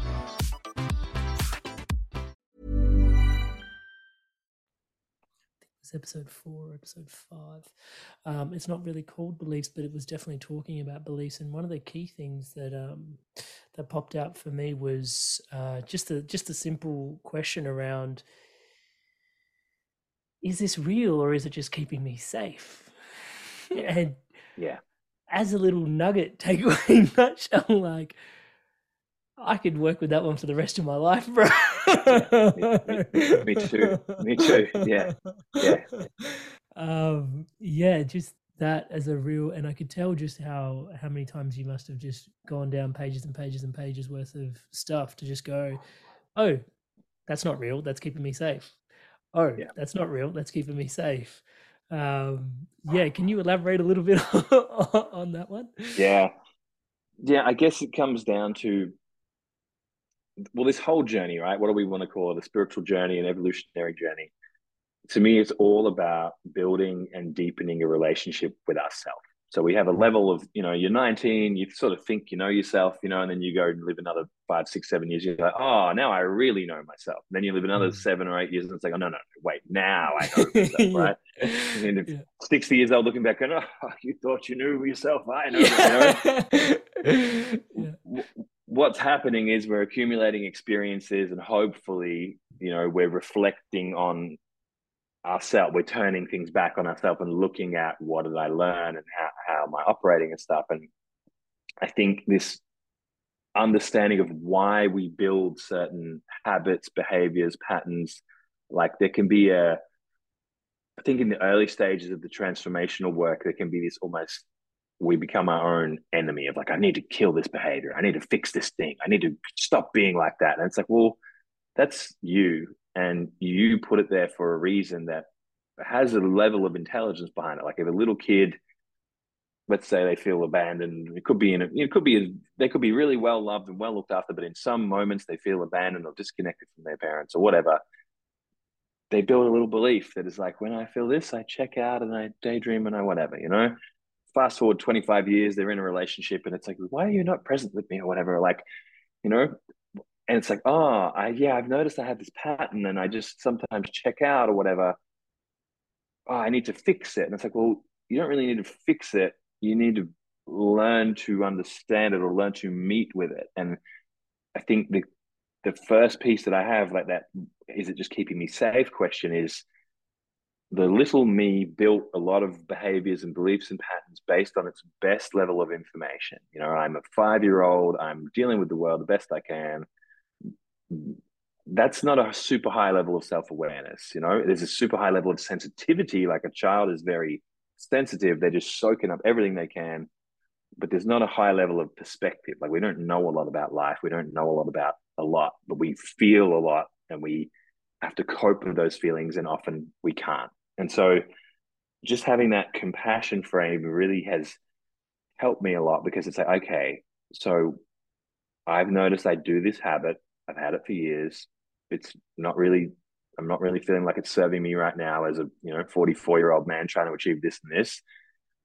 Episode four, episode five. Um, it's not really called beliefs, but it was definitely talking about beliefs. And one of the key things that um, that popped out for me was uh, just a just a simple question around: Is this real, or is it just keeping me safe? and yeah, as a little nugget takeaway [laughs] nutshell, like I could work with that one for the rest of my life, bro. Me, [laughs] me, too. Me too. Yeah. Yeah. Um, yeah, just that as a real and I could tell just how how many times you must have just gone down pages and pages and pages worth of stuff to just go, Oh, that's not real, that's keeping me safe. Oh, yeah. that's not real, that's keeping me safe. Um, yeah, can you elaborate a little bit [laughs] on that one? Yeah. Yeah, I guess it comes down to well, this whole journey, right? What do we want to call it? A spiritual journey, an evolutionary journey. To me, it's all about building and deepening a relationship with ourselves. So we have a level of, you know, you're 19, you sort of think you know yourself, you know, and then you go and live another five, six, seven years. You're like, oh, now I really know myself. And then you live another mm. seven or eight years, and it's like, oh, no, no, wait, now I [laughs] know myself, right? And yeah. 60 years old looking back, and oh, [laughs] you thought you knew yourself. I know. You know? [laughs] yeah what's happening is we're accumulating experiences and hopefully you know we're reflecting on ourselves. We're turning things back on ourselves and looking at what did i learn and how, how am i operating and stuff. And i think this understanding of why we build certain habits behaviors patterns like there can be a i think in the early stages of the transformational work there can be this almost we become our own enemy of like, I need to kill this behavior. I need to fix this thing. I need to stop being like that. And it's like, well, that's you. And you put it there for a reason that has a level of intelligence behind it. Like if a little kid, let's say they feel abandoned, it could be in a, it could be, they could be really well loved and well looked after, but in some moments they feel abandoned or disconnected from their parents or whatever. They build a little belief that is like, when I feel this, I check out and I daydream and I whatever, you know? Fast forward 25 years, they're in a relationship and it's like, why are you not present with me or whatever? Like, you know, and it's like, oh, I, yeah, I've noticed I have this pattern and I just sometimes check out or whatever. Oh, I need to fix it. And it's like, well, you don't really need to fix it. You need to learn to understand it or learn to meet with it. And I think the the first piece that I have, like that, is it just keeping me safe? Question is the little me built a lot of behaviors and beliefs and patterns based on its best level of information. You know, I'm a five year old, I'm dealing with the world the best I can. That's not a super high level of self awareness. You know, there's a super high level of sensitivity. Like a child is very sensitive, they're just soaking up everything they can. But there's not a high level of perspective. Like we don't know a lot about life, we don't know a lot about a lot, but we feel a lot and we have to cope with those feelings, and often we can't and so just having that compassion frame really has helped me a lot because it's like, okay, so I've noticed I do this habit. I've had it for years. It's not really, I'm not really feeling like it's serving me right now as a, you know, 44 year old man trying to achieve this and this.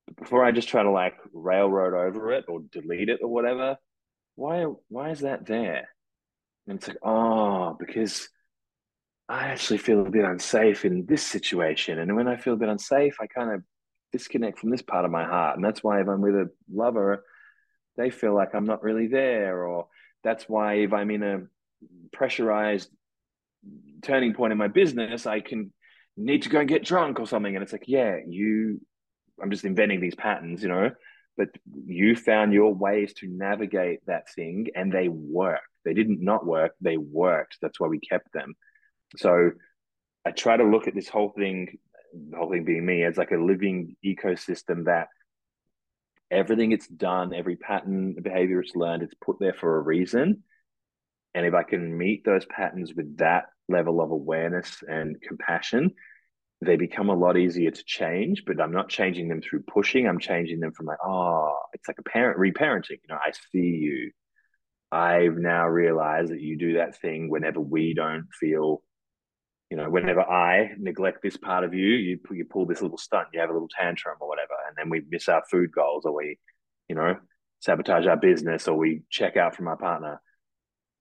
But before I just try to like railroad over it or delete it or whatever, why, why is that there? And it's like, oh, because I actually feel a bit unsafe in this situation. And when I feel a bit unsafe, I kind of disconnect from this part of my heart. And that's why if I'm with a lover, they feel like I'm not really there. Or that's why if I'm in a pressurized turning point in my business, I can need to go and get drunk or something. And it's like, yeah, you, I'm just inventing these patterns, you know, but you found your ways to navigate that thing and they worked. They didn't not work, they worked. That's why we kept them. So I try to look at this whole thing, the whole thing being me, as like a living ecosystem that everything it's done, every pattern, behavior it's learned, it's put there for a reason. And if I can meet those patterns with that level of awareness and compassion, they become a lot easier to change. But I'm not changing them through pushing. I'm changing them from like, oh, it's like a parent reparenting. You know, I see you. I've now realized that you do that thing whenever we don't feel you know, whenever I neglect this part of you, you you pull this little stunt, you have a little tantrum or whatever, and then we miss our food goals, or we, you know, sabotage our business, or we check out from our partner.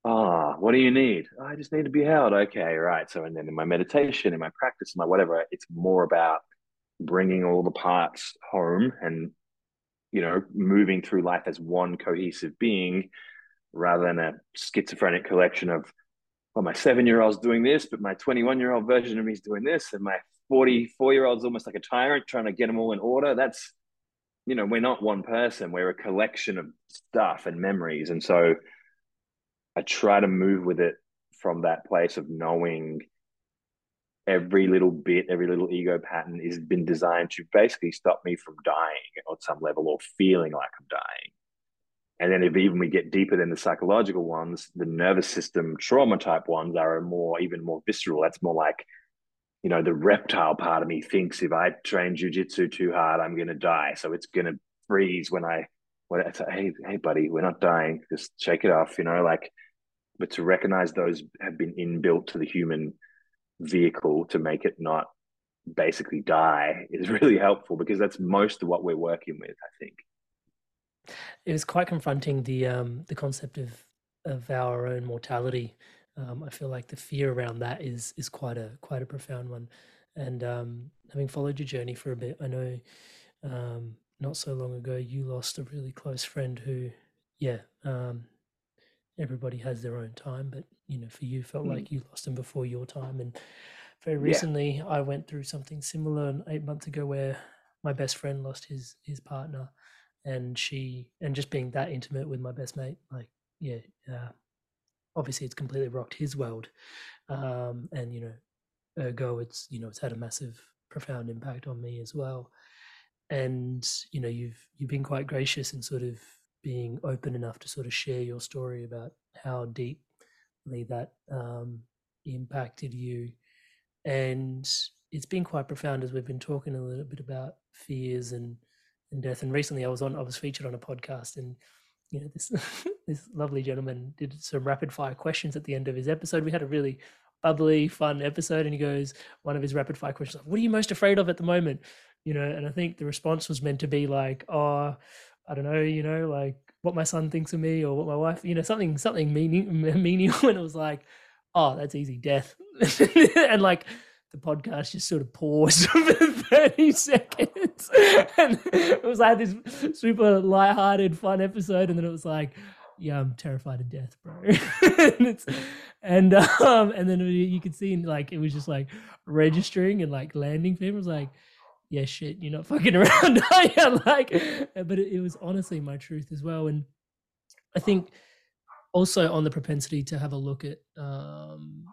Ah, oh, what do you need? Oh, I just need to be held. Okay, right. So, and then in my meditation, in my practice, in my whatever, it's more about bringing all the parts home and, you know, moving through life as one cohesive being, rather than a schizophrenic collection of well, my seven year old's doing this, but my 21 year old version of me is doing this, and my 44 year old's almost like a tyrant trying to get them all in order. That's, you know, we're not one person, we're a collection of stuff and memories. And so I try to move with it from that place of knowing every little bit, every little ego pattern has been designed to basically stop me from dying on some level or feeling like I'm dying. And then if even we get deeper than the psychological ones, the nervous system trauma type ones are more even more visceral. That's more like, you know, the reptile part of me thinks if I train jujitsu too hard, I'm gonna die. So it's gonna freeze when I when it's like, hey, hey buddy, we're not dying. Just shake it off, you know, like but to recognize those have been inbuilt to the human vehicle to make it not basically die is [laughs] really helpful because that's most of what we're working with, I think it was quite confronting the um, the concept of of our own mortality. Um, I feel like the fear around that is is quite a quite a profound one. And um, having followed your journey for a bit, I know um, not so long ago you lost a really close friend who, yeah, um, everybody has their own time, but you know, for you, felt mm. like you lost him before your time. And very recently, yeah. I went through something similar eight months ago, where my best friend lost his his partner and she and just being that intimate with my best mate like yeah uh, obviously it's completely rocked his world um, and you know ergo it's you know it's had a massive profound impact on me as well. And you know you've you've been quite gracious in sort of being open enough to sort of share your story about how deeply that um, impacted you. And it's been quite profound as we've been talking a little bit about fears and and death. And recently, I was on, I was featured on a podcast, and you know, this [laughs] this lovely gentleman did some rapid fire questions at the end of his episode. We had a really bubbly, fun episode, and he goes, one of his rapid fire questions, "What are you most afraid of at the moment?" You know, and I think the response was meant to be like, "Oh, I don't know, you know, like what my son thinks of me or what my wife, you know, something something meaning [laughs] menial." [laughs] And it was like, "Oh, that's easy, death," and like the podcast just sort of paused [laughs] for 30 seconds. and it was like this super light-hearted, fun episode. And then it was like, yeah, I'm terrified of death, bro. [laughs] and, and um, and then you could see like it was just like registering and like landing for him. It was like, yeah, shit, you're not [laughs] fucking around, you? Like, but it, it was honestly my truth as well. And I think also on the propensity to have a look at um,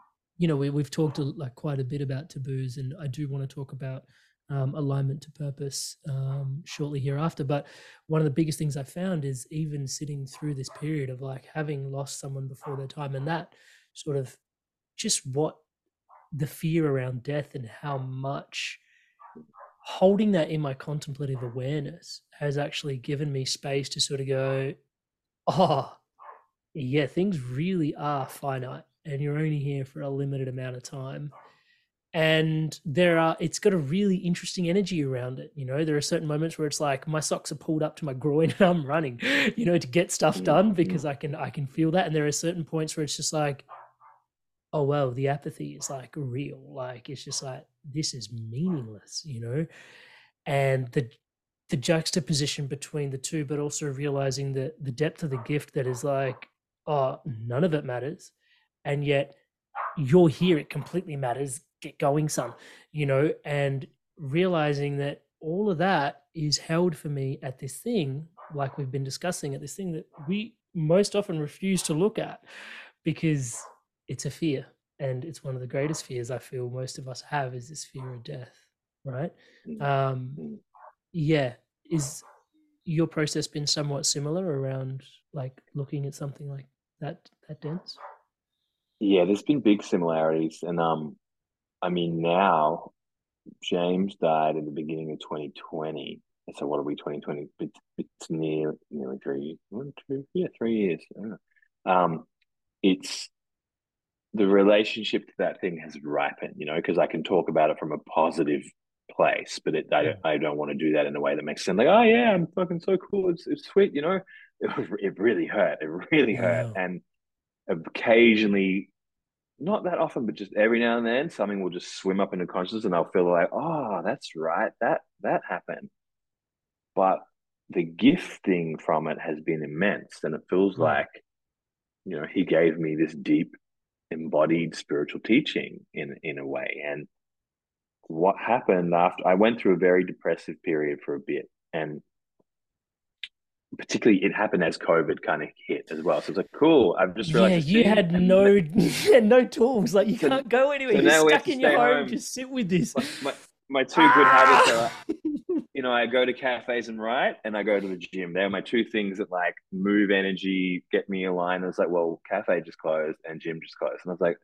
you know we, we've talked a, like quite a bit about taboos and i do want to talk about um, alignment to purpose um, shortly hereafter. But one of the biggest things i found is even sitting through this period of like having lost someone before their time and that sort of just what the fear around death and how much holding that in my contemplative awareness has actually given me space to sort of go oh yeah, things really are finite and you're only here for a limited amount of time. And there are, it's got a really interesting energy around it. You know, there are certain moments where it's like my socks are pulled up to my groin and I'm running, [laughs] you know, to get stuff mm, done mm. because I can, I can feel that. And there are certain points where it's just like, oh, well, the apathy is like real. Like, it's just like, this is meaningless, you know? And the, the juxtaposition between the two, but also realizing that the depth of the gift that is like, oh, none of it matters. And yet you're here, it completely matters. Get going, son, you know, and realizing that all of that is held for me at this thing, like we've been discussing, at this thing that we most often refuse to look at because it's a fear. And it's one of the greatest fears I feel most of us have is this fear of death, right? Mm, um, mm. yeah. Is your process been somewhat similar around like looking at something like that that dense? Yeah, there's been big similarities, and um, I mean now, James died in the beginning of 2020. And so what are we 2020? It's, it's near nearly three, one, two, yeah, three years. Um, it's the relationship to that thing has ripened, you know, because I can talk about it from a positive place, but it, I, don't, I don't want to do that in a way that makes sense. Like, oh yeah, I'm fucking so cool. It's, it's sweet, you know. It, it really hurt. It really hurt, and occasionally, not that often, but just every now and then, something will just swim up into consciousness, and I'll feel like, oh, that's right, that that happened. But the gifting from it has been immense, and it feels mm. like, you know, he gave me this deep, embodied spiritual teaching in in a way, and what happened after I went through a very depressive period for a bit and particularly it happened as COVID kind of hit as well. So it's like, cool. I've just realized. Yeah, [laughs] you had no, no tools. Like you so, can't go anywhere. So You're stuck in your home. home. Just sit with this. My, my, my two good ah! habits are, [laughs] you know, I go to cafes and write, and I go to the gym. They're my two things that like move energy, get me aligned. And it's like, well, cafe just closed and gym just closed, and I was like,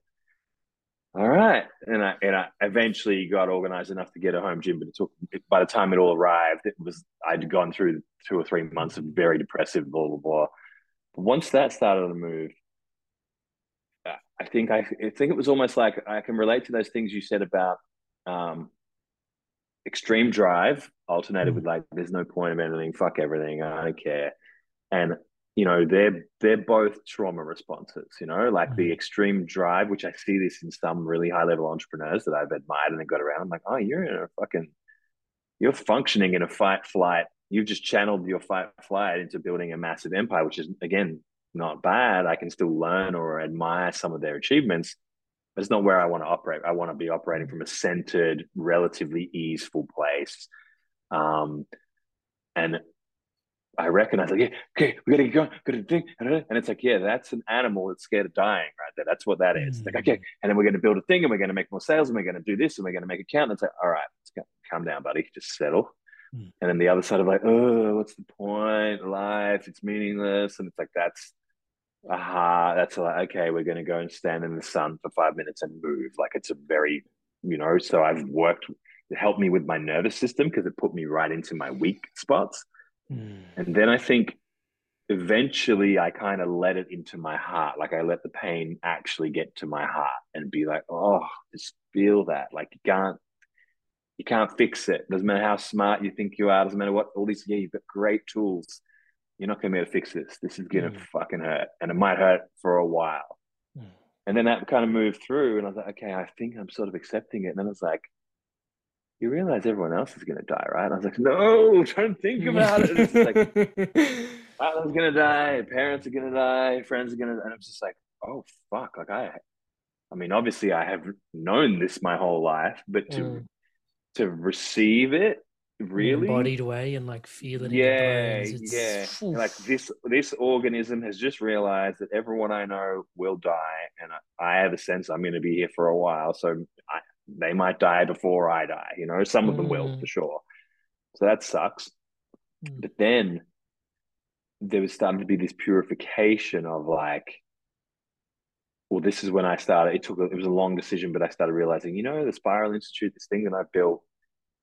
all right. And I and I eventually got organized enough to get a home gym, but it took by the time it all arrived, it was I'd gone through two or three months of very depressive, blah blah blah. But once that started to move, I think I, I think it was almost like I can relate to those things you said about um, extreme drive alternated mm-hmm. with like there's no point of anything, fuck everything, I don't care. And you know they're they're both trauma responses you know like the mm-hmm. extreme drive which i see this in some really high level entrepreneurs that i've admired and then got around. I'm like oh you're in a fucking you're functioning in a fight flight. You've just channeled your fight flight into building a massive empire which is again not bad. I can still learn or admire some of their achievements but it's not where i want to operate. I want to be operating from a centered relatively easeful place. Um, and I recognize like, yeah, okay, we gotta get going, gotta think, and it's like, yeah, that's an animal that's scared of dying right there. That's what that is. Mm. Like, okay, and then we're gonna build a thing, and we're gonna make more sales, and we're gonna do this, and we're gonna make a count. And it's like, all right, let's go, calm down, buddy, just settle. Mm. And then the other side of like, oh, what's the point? Life, it's meaningless, and it's like that's, aha, that's like, okay, we're gonna go and stand in the sun for five minutes and move. Like it's a very, you know. So I've worked, it helped me with my nervous system because it put me right into my weak spots Mm. And then I think eventually I kind of let it into my heart. Like I let the pain actually get to my heart and be like, oh, just feel that. Like you can't you can't fix it. Doesn't matter how smart you think you are, doesn't matter what all these yeah, you've got great tools. You're not gonna be able to fix this. This is gonna mm. fucking hurt. And it might hurt for a while. Mm. And then that kind of moved through, and I was like, okay, I think I'm sort of accepting it. And then it's like, you realize everyone else is going to die, right? And I was like, no, don't think about it. It's like, [laughs] going to die, parents are going to die, friends are going to, and I'm just like, oh fuck, like I, I mean, obviously I have known this my whole life, but to Mm. to receive it really, embodied way and like feel it yeah, in your bones. yeah. It's, Like this, this organism has just realized that everyone I know will die, and I, I have a sense I'm going to be here for a while. So I, they might die before I die. You know, some of them will Mm. for sure. So that sucks. Mm. But then there was starting to be this purification of like, well, this is when I started. It took a, it was a long decision, but I started realizing, you know, the Spiral Institute, this thing that I built,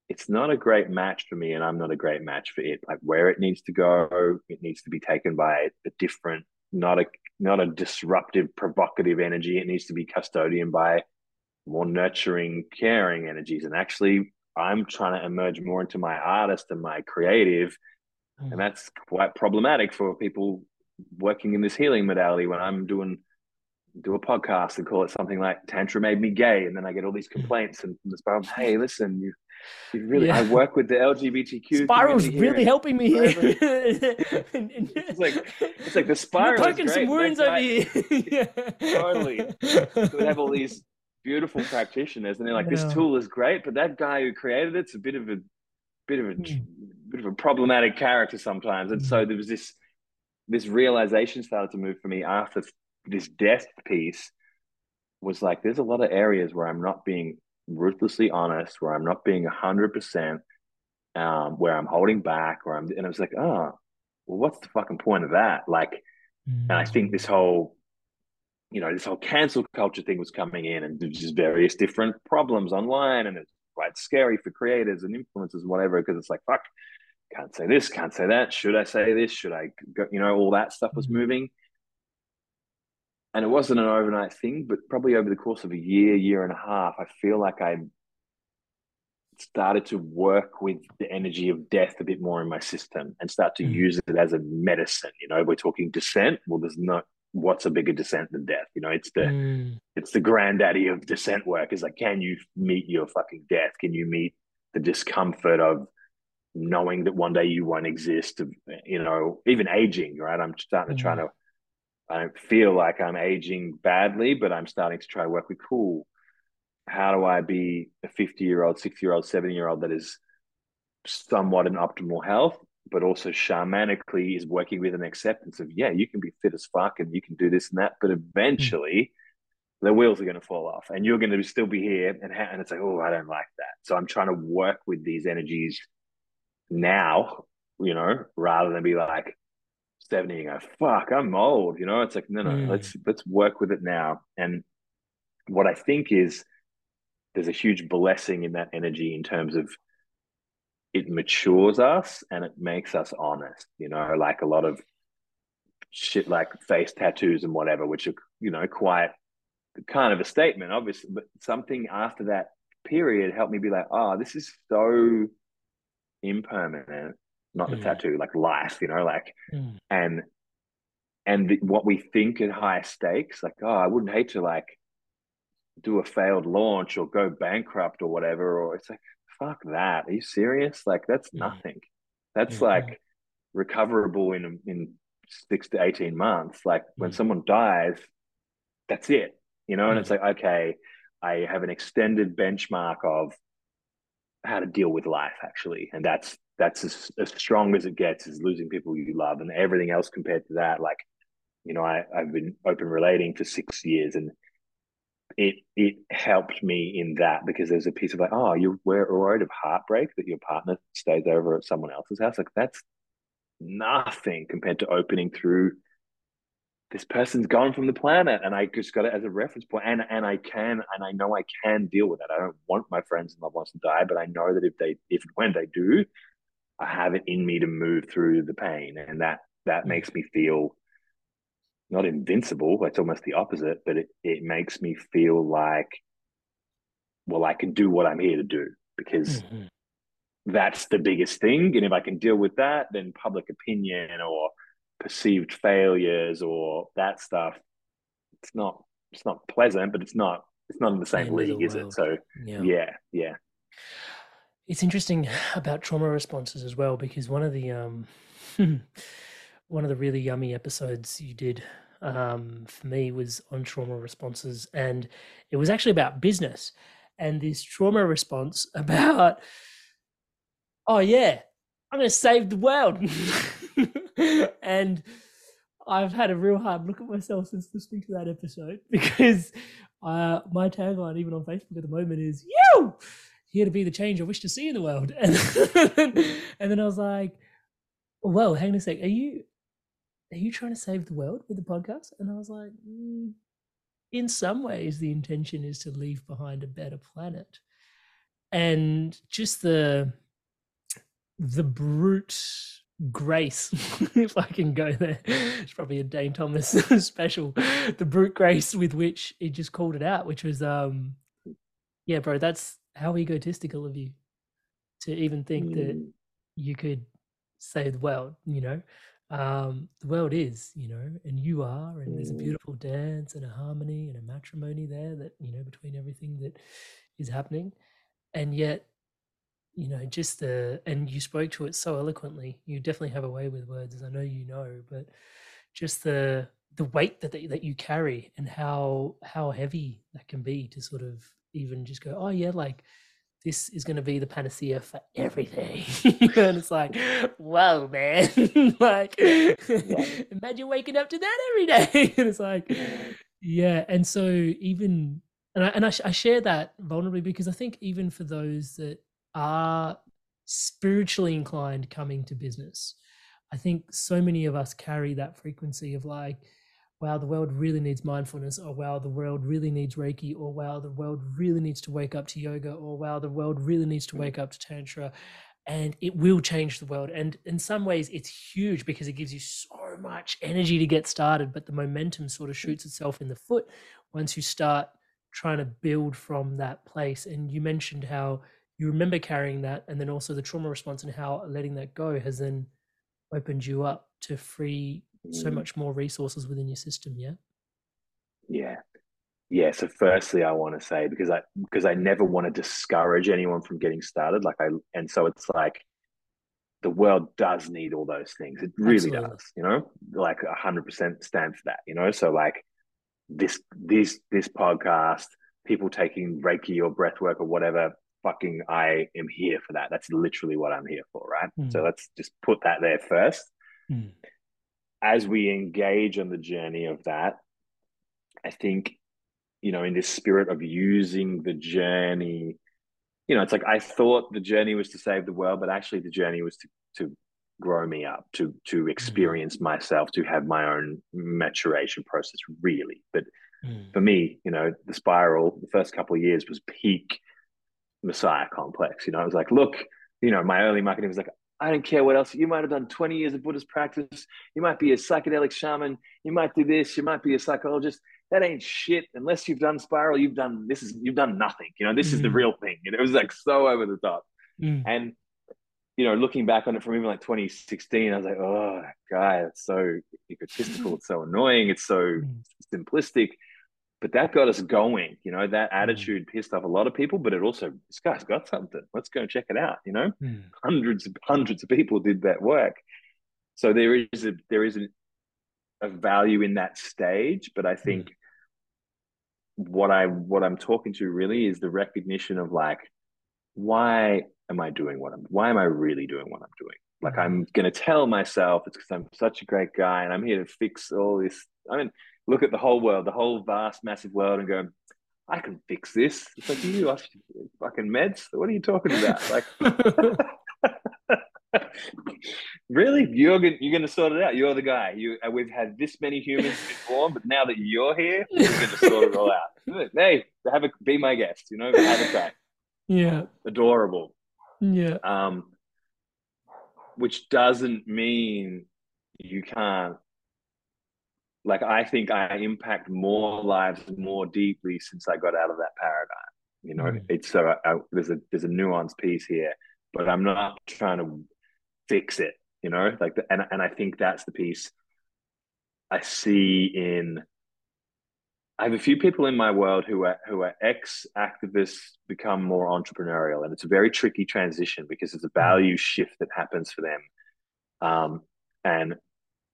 it's not a great match for me, and I'm not a great match for it. Like where it needs to go, it needs to be taken by a different, not a not a disruptive, provocative energy. It needs to be custodian by more nurturing, caring energies. And actually, I'm trying to emerge more into my artist and my creative, Mm. and that's quite problematic for people working in this healing modality. When I'm doing do a podcast and call it something like "Tantra made me gay," and then I get all these complaints and from the spiral. Hey, listen, you, you really. I work with the LGBTQ. Spiral's really helping me here. [laughs] It's like- it's like the spiral poking some wounds over here. yeah. [laughs] Totally. So we have all these beautiful practitioners, and they're like, "This tool is great, but that guy who created it's a bit of a bit of a Hmm. bit of a problematic character sometimes." And so there was this this realization started to move for me after this death piece was like, there's a lot of areas where I'm not being ruthlessly honest, where I'm not being hundred percent, um, where I'm holding back, where I'm, and I was like, oh, well, what's the fucking point of that? Like, and I think this whole, you know, this whole cancel culture thing was coming in, and there's just various different problems online, and it's quite scary for creators and influencers and whatever, because it's like, fuck, can't say this, can't say that. Should I say this? Should I go? You know, all that stuff was Mhm. moving. And it wasn't an overnight thing, but probably over the course of a year, year and a half, I feel like I started to work with the energy of death a bit more in my system and start to Mhm. use it as a medicine. You know, we're talking descent. Well, there's not what's a bigger descent than death. You know, it's the Mm. it's the granddaddy of descent work. Is like, can you meet your fucking death? Can you meet the discomfort of knowing that one day you won't exist? Of you know, even aging. Right? I'm starting to try to. I don't feel like I'm aging badly, but I'm starting to try to work with cool. How do I be a 50 year old, 60 year old, 70 year old that is somewhat in optimal health, but also shamanically is working with an acceptance of, yeah, you can be fit as fuck and you can do this and that, but eventually the wheels are going to fall off and you're going to still be here. And, ha- and it's like, oh, I don't like that. So I'm trying to work with these energies now, you know, rather than be like 70 and go, fuck, I'm old. You know, it's like, no, no, Mm. let's let's work with it now. And what I think is there's a huge blessing in that energy in terms of it matures us and it makes us honest, you know, like a lot of shit like face tattoos and whatever, which are, you know, quite kind of a statement, obviously, but something after that period helped me be like, oh, this is so impermanent, not the Mm. tattoo, like life, you know, like, Mm. and and the, what we think at high stakes, like, oh, I wouldn't hate to like do a failed launch or go bankrupt or whatever, or it's like, fuck that. Are you serious? Like, that's Mm. nothing. That's Mhm. like recoverable in in six to eighteen months. Like when Mm. someone dies, that's it. You know, and Mm. it's like, okay, I have an extended benchmark of how to deal with life actually, and that's that's as, as strong as it gets is losing people you love and everything else compared to that. Like, you know, I, I've been open relating for six years and it it helped me in that because there's a piece of like, oh, you're worried of heartbreak that your partner stays over at someone else's house. Like that's nothing compared to opening through this person's gone from the planet and I just got it as a reference point and and I can and I know I can deal with that. I don't want my friends and loved ones to die, but I know that if they if when they do, I have it in me to move through the pain. And that that mm. makes me feel not invincible, it's almost the opposite, but it, it makes me feel like well, I can do what I'm here to do because Mhm. that's the biggest thing. And if I can deal with that, then public opinion or perceived failures or that stuff, it's not it's not pleasant, but it's not it's not in the same End of the league, is it? So Yeah. yeah, yeah. It's interesting about trauma responses as well because one of the um [laughs] one of the really yummy episodes you did um for me was on trauma responses and it was actually about business. And this trauma response [laughs] about oh yeah i'm going to save the world. [laughs] And i've had a real hard look at myself since listening to that episode [laughs] because uh, my tagline even on facebook at the moment is you here to be the change i wish to see in the world. And, and then i was like well hang on a sec are you are you trying to save the world with the podcast? And i was like mm, in some ways the intention is to leave behind a better planet. And just the the brute grace [laughs] if i can go there it's probably a Dane Tomas [laughs] special the brute grace with which he just called it out which was um yeah bro that's how egotistical of you to even think that Mm. you could save the world you know um the world is you know and you are and there's a Mm. beautiful dance and a harmony and a matrimony there that you know between everything that is happening and yet you know just the and you spoke to it so eloquently you definitely have a way with words as i know you know but just the the weight that that you carry and how how heavy that can be to sort of even just go oh yeah like this is going to be the panacea for everything. [laughs] [laughs] And it's like whoa man. [laughs] Like imagine waking up to that every day. And it's like yeah and so even and I, and I, sh- I share that vulnerably because i think even for those that are spiritually inclined coming to business i think so many of us carry that frequency of like wow the world really needs mindfulness or wow the world really needs reiki or wow the world really needs to wake up to yoga or wow the world really needs to mm. wake up to tantra. And it will change the world. And in some ways it's huge because it gives you so much energy to get started but the momentum sort of mm. shoots itself in the foot once you start trying to build from that place. And you mentioned how you remember carrying that and then also the trauma response and how letting that go has then opened you up to free so Mm. much more resources within your system yeah Yeah. Yeah. So firstly, I want to say because I because I never want to discourage anyone from getting started. Like I and so it's like the world does need all those things. It really Absolutely. does, you know, like a hundred percent stand for that, you know. So like this this this podcast, people taking Reiki or breath work or whatever, fucking I am here for that. That's literally what I'm here for, right? So Mm. let's just put that there first. Mm. As we engage on the journey of that, I think, you know, in this spirit of using the journey, you know, it's like I thought the journey was to save the world, but actually the journey was to to grow me up, to to experience myself, to have my own maturation process, really. But Mm. for me, you know, the spiral, the first couple of years was peak Messiah complex. You know, I was like, look, you know, my early marketing was like, I don't care what else. You might have done 20 years of Buddhist practice. You might be a psychedelic shaman. You might do this. You might be a psychologist. That ain't shit. Unless you've done spiral, you've done this is you've done nothing. You know, this is the Mhm. real thing. And it was like so over the top. Mm. And you know, looking back on it from even like 2016, I was like, oh, guy, it's so egotistical. [laughs] It's so annoying. It's so Mm. simplistic. But that got us going. You know, Mm. that attitude pissed off a lot of people, but it also, this guy's got something. Let's go and check it out. You know, Mm. hundreds, hundreds of people did that work. So there is a, there is a, a value in that stage. But I think what I, what I'm talking to really is the recognition of like, why am I doing what I'm why am I really doing what I'm doing? Like I'm gonna tell myself it's because I'm such a great guy and I'm here to fix all this. I mean, look at the whole world, the whole vast, massive world, and go, I can fix this. It's like you fucking meds. What are you talking about? Like [laughs] really? You're gonna you're gonna sort it out. You're the guy. You uh, we've had this many humans before, but now that you're here, you're gonna sort it all out. Hey, have a be my guest, you know, have a chat. yeah Adorable yeah um, which doesn't mean you can't. Like I think I impact more lives more deeply since I got out of that paradigm. You know, Mm. it's so I, I, there's a there's a nuanced piece here, but I'm not trying to fix it. You know, like the, and and I think that's the piece I see in I have a few people in my world who are who are ex activists become more entrepreneurial, and it's a very tricky transition because it's a mm. value shift that happens for them. Um, and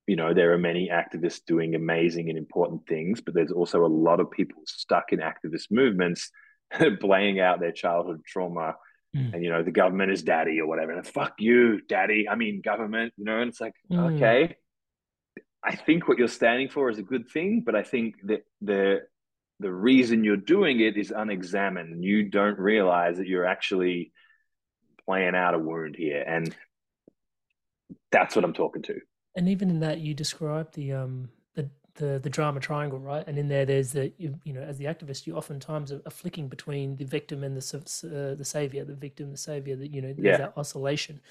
you know there are many activists doing amazing and important things, but there's also a lot of people stuck in activist movements, [laughs] playing out their childhood trauma. Mm. And you know the government is daddy or whatever, and fuck you, daddy. I mean government, you know. And it's like, mm. okay, I think what you're standing for is a good thing, but I think that the the reason you're doing it is unexamined. You don't realize that you're actually playing out a wound here, and that's what I'm talking to. And even in that, you describe the um the the, the drama triangle, right? And in there, there's the you, you know as the activist, you oftentimes are, are flicking between the victim and the uh, the savior, the victim, the savior. That you know there's yeah. that oscillation,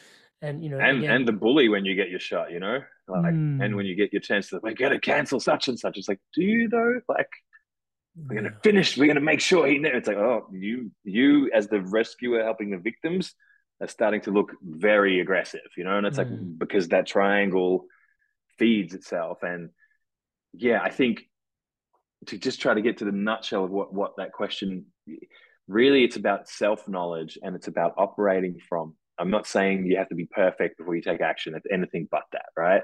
and you know and again, and the bully when you get your shot you know like mm. and when you get your chance to we're gonna cancel such and such it's like do you though like we're gonna finish we're gonna make sure he knows it's like oh you you as the rescuer helping the victims are starting to look very aggressive you know and it's mm. like because that triangle feeds itself and yeah i think to just try to get to the nutshell of what what that question really it's about self knowledge and it's about operating from I'm not saying you have to be perfect before you take action. It's anything but that, right?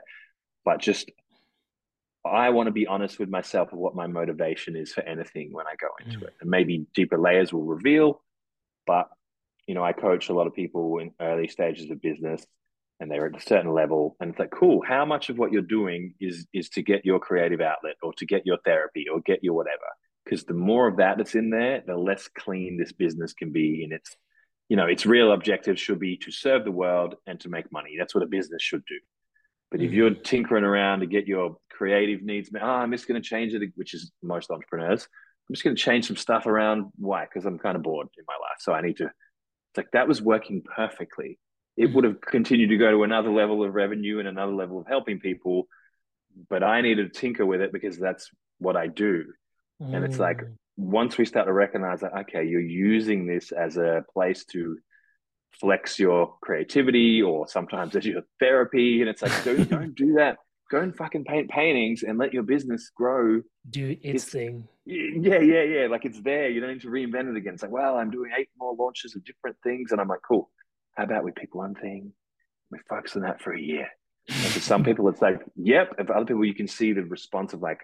But just I want to be honest with myself of what my motivation is for anything when I go into mm. it. And maybe deeper layers will reveal. But, you know, I coach a lot of people in early stages of business and they're at a certain level. And it's like, cool, how much of what you're doing is is to get your creative outlet or to get your therapy or get your whatever? Because the more of that that's in there, the less clean this business can be in its you know, its real objective should be to serve the world and to make money. That's what a business should do. But mm-hmm. if you're tinkering around to get your creative needs, oh, I'm just going to change it, which is most entrepreneurs. I'm just going to change some stuff around. Why? Because I'm kind of bored in my life. So I need to, like that was working perfectly. It mm-hmm. would have continued to go to another level of revenue and another level of helping people. But I needed to tinker with it because that's what I do. Mm. And it's like, mm once we start to recognize that, okay, you're using this as a place to flex your creativity or sometimes as your therapy. And it's like, don't, [laughs] don't do that. Go and fucking paint paintings and let your business grow. Do its, it's, thing. Yeah, yeah, yeah. Like it's there. You don't need to reinvent it again. It's like, well, I'm doing eight more launches of different things. And I'm like, cool. How about we pick one thing? We focus on that for a year. And for some [laughs] people, it's like, yep. And for other people, you can see the response of like,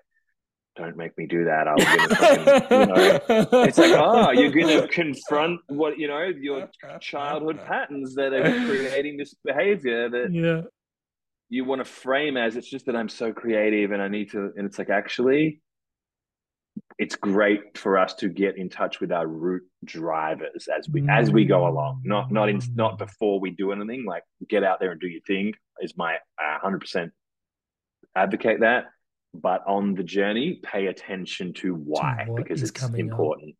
don't make me do that. I'll fucking, you know, it's like, oh, you're gonna [laughs] confront what you know your [laughs] childhood patterns that are creating this behavior that yeah. You want to frame as it's just that I'm so creative and I need to, and it's like actually, it's great for us to get in touch with our root drivers as we as we go along. Not not in not before we do anything. Like get out there and do your thing is my hundred percent advocate that but on the journey, pay attention to why to because it's important.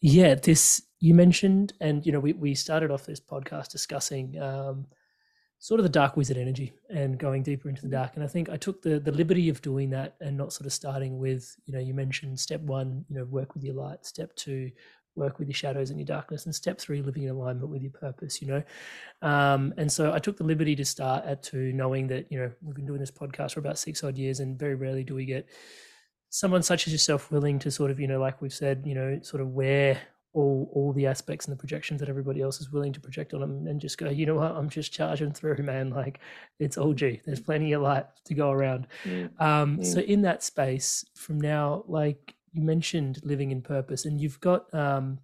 Yeah, this you mentioned, and you know, we we started off this podcast discussing um, sort of the dark wizard energy and going deeper into the mm. dark. And I think I took the the liberty of doing that and not sort of starting with, you know, you mentioned step one, you know, work with your light. Step two, work with your shadows and your darkness and step three living in alignment with your purpose you know um, and so i took the liberty to start at two knowing that you know we've been doing this podcast for about six odd years and very rarely do we get someone such as yourself willing to sort of you know like we've said you know sort of wear all all the aspects and the projections that everybody else is willing to project on them and just go you know what i'm just charging through [laughs] man like it's all g there's plenty of light to go around mm. Um, mm. so in that space from now like you mentioned living in purpose, and you've got um,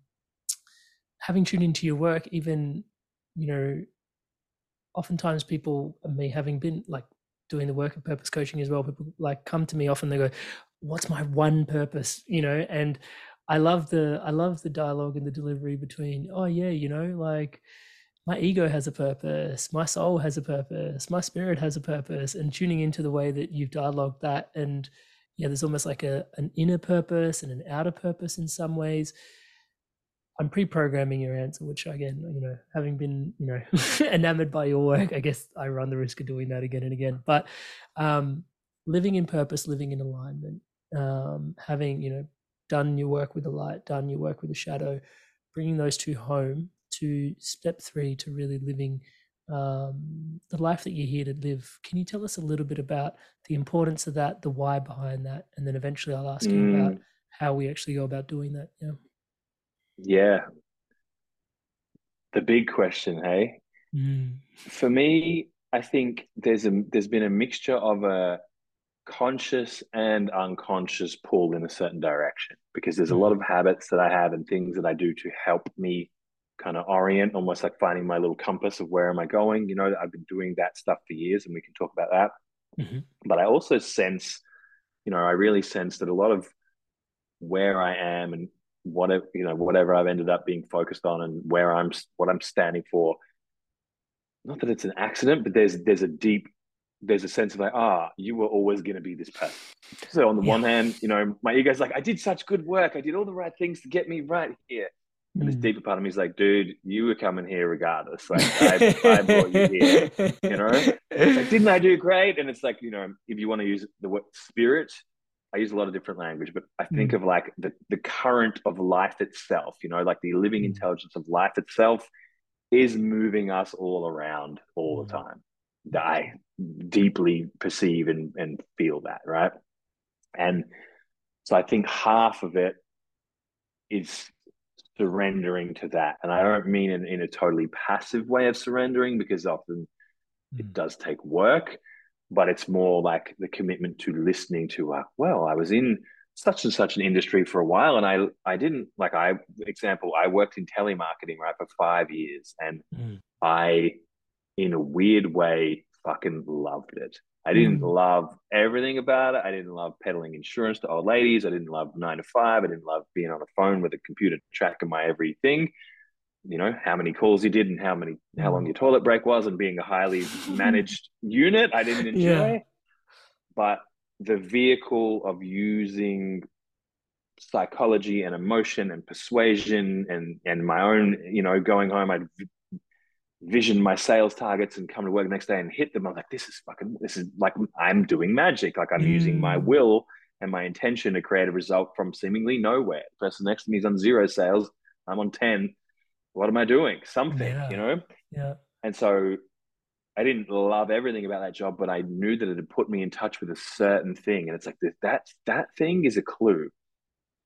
having tuned into your work. Even you know, oftentimes people, me having been like doing the work of purpose coaching as well, people like come to me often. They go, "What's my one purpose?" You know, and I love the I love the dialogue and the delivery between. Oh yeah, you know, like my ego has a purpose, my soul has a purpose, my spirit has a purpose, and tuning into the way that you've dialogued that and yeah, there's almost like a an inner purpose and an outer purpose in some ways. I'm pre-programming your answer, which again, you know, having been, you know, [laughs] enamored by your work, I guess I run the risk of doing that again and again. But um, living in purpose, living in alignment, um, having, you know, done your work with the light, done your work with the shadow, bringing those two home to step three to really living um, the life that you're here to live. Can you tell us a little bit about the importance of that, the why behind that, and then eventually I'll ask mm. you about how we actually go about doing that. Yeah. Yeah. The big question, hey? Mm. For me, I think there's a there's been a mixture of a conscious and unconscious pull in a certain direction because there's a lot of habits that I have and things that I do to help me kind of orient, almost like finding my little compass of where am I going. You know, I've been doing that stuff for years, and we can talk about that. Mhm. But I also sense, you know, I really sense that a lot of where I am and whatever you know whatever I've ended up being focused on and where I'm what I'm standing for. Not that it's an accident, but there's there's a deep there's a sense of like ah you were always going to be this person. So on the one hand, you know my ego's like I did such good work, I did all the right things to get me right here. And this Mm. deeper part of me is like, dude, you were coming here regardless. Like I, I brought you here. You know, it's like, didn't I do great? And it's like, you know, if you want to use the word spirit, I use a lot of different language, but I think Mm. of like the, the current of life itself, you know, like the living Mm. intelligence of life itself is moving us all around all the Mm. time. That I deeply perceive and, and feel that, right? And so I think half of it is surrendering to that. And I don't mean in, in a totally passive way of surrendering because often it Mm. does take work, but it's more like the commitment to listening to, uh, well, I was in such and such an industry for a while and I I didn't like I example, I worked in telemarketing right for five years and Mm. I in a weird way fucking loved it. I didn't Mm. love everything about it. I didn't love peddling insurance to old ladies. I didn't love nine to five. I didn't love being on the phone with a computer tracking my everything. You know, how many calls you did and how many how long Mm. your toilet break was and being a highly [laughs] managed unit. I didn't enjoy. Yeah. But the vehicle of using psychology and emotion and persuasion and and my own, you know, going home, I'd vision my sales targets and come to work the next day and hit them. I'm like, this is fucking, this is like I'm doing magic. Like I'm using my Mm. will and my intention to create a result from seemingly nowhere. The person next to me is on zero sales. I'm on 10. What am I doing? Something, Yeah. you know? Yeah. And so I didn't love everything about that job, but I knew that it had put me in touch with a certain thing. And it's like that that thing is a clue.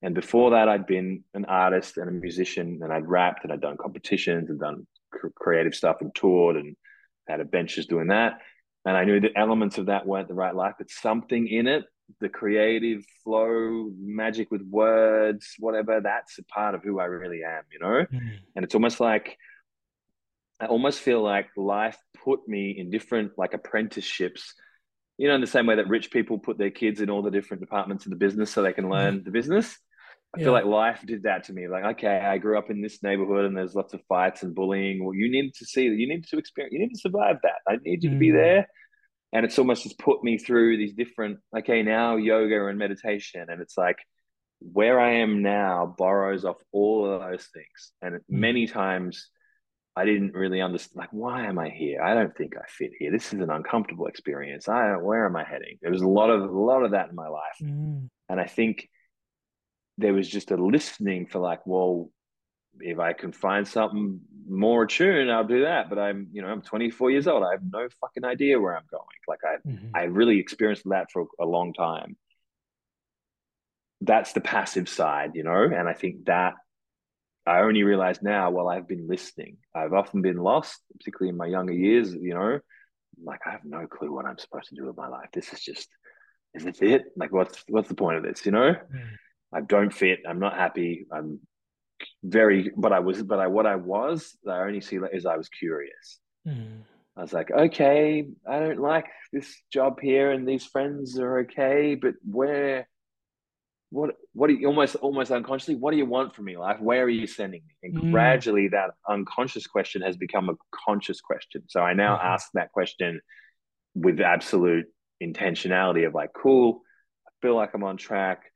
And before that, I'd been an artist and a musician, and I'd rapped and I'd done competitions and done creative stuff and toured and had adventures doing that. And I knew the elements of that weren't the right life, but something in it, the creative flow, magic with words, whatever, that's a part of who I really am, you know? Mm. And it's almost like I almost feel like life put me in different like apprenticeships, you know, in the same way that rich people put their kids in all the different departments of the business so they can learn the business. I Yeah. feel like life did that to me. Like, okay, I grew up in this neighborhood and there's lots of fights and bullying. Well, you need to see that. You need to experience. You need to survive that. I need you to be Mm. there. And it's almost just put me through these different. Okay, now yoga and meditation, and it's like where I am now borrows off all of those things. And many times I didn't really understand, like, why am I here? I don't think I fit here. This is an uncomfortable experience. I where am I heading? There was a lot of a lot of that in my life, Mm. and I think there was just a listening for like, well, if I can find something more attuned, I'll do that. But I'm, you know, I'm 24 years old. I have no fucking idea where I'm going. Like I, Mhm. I really experienced that for a long time. That's the passive side, you know, and I think that I only realize now while I've been listening. I've often been lost, particularly in my younger years, you know, like I have no clue what I'm supposed to do with my life. This is just is this it? Like what's what's the point of this, you know? Mm. I don't fit, I'm not happy. I'm very but I was but I what I was, I only see is I was curious. Mm. I was like, okay, I don't like this job here, and these friends are okay, but where, what, what do you almost, almost unconsciously, what do you want from me, life? Where are you sending me? And Mm. gradually, that unconscious question has become a conscious question. So I now Mhm. ask that question with absolute intentionality of like, cool, I feel like I'm on track.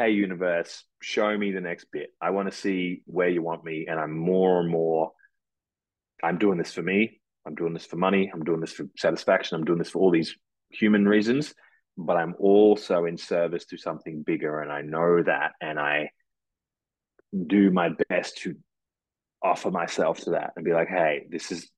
Hey, universe, show me the next bit. I want to see where you want me, and I'm more and more. I'm doing this for me. I'm doing this for money. I'm doing this for satisfaction. I'm doing this for all these human reasons, but I'm also in service to something bigger. And I know that. And I do my best to offer myself to that and be like, hey, this is,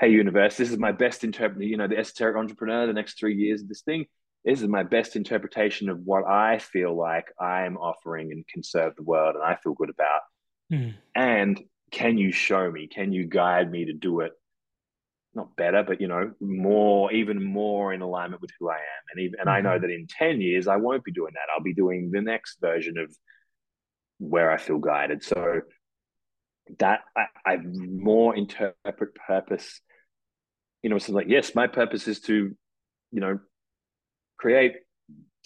hey, universe, this is my best interpret, you know, the esoteric entrepreneur, the next three years of this thing. This is my best interpretation of what I feel like I'm offering and can serve the world and I feel good about. Mm. And can you show me? Can you guide me to do it? Not better, but you know, more, even more in alignment with who I am. And even, and I know Mm-hmm. that in 10 years, I won't be doing that. I'll be doing the next version of where I feel guided. So that I, I more interpret purpose, you know, it's like, yes, my purpose is to, you know, create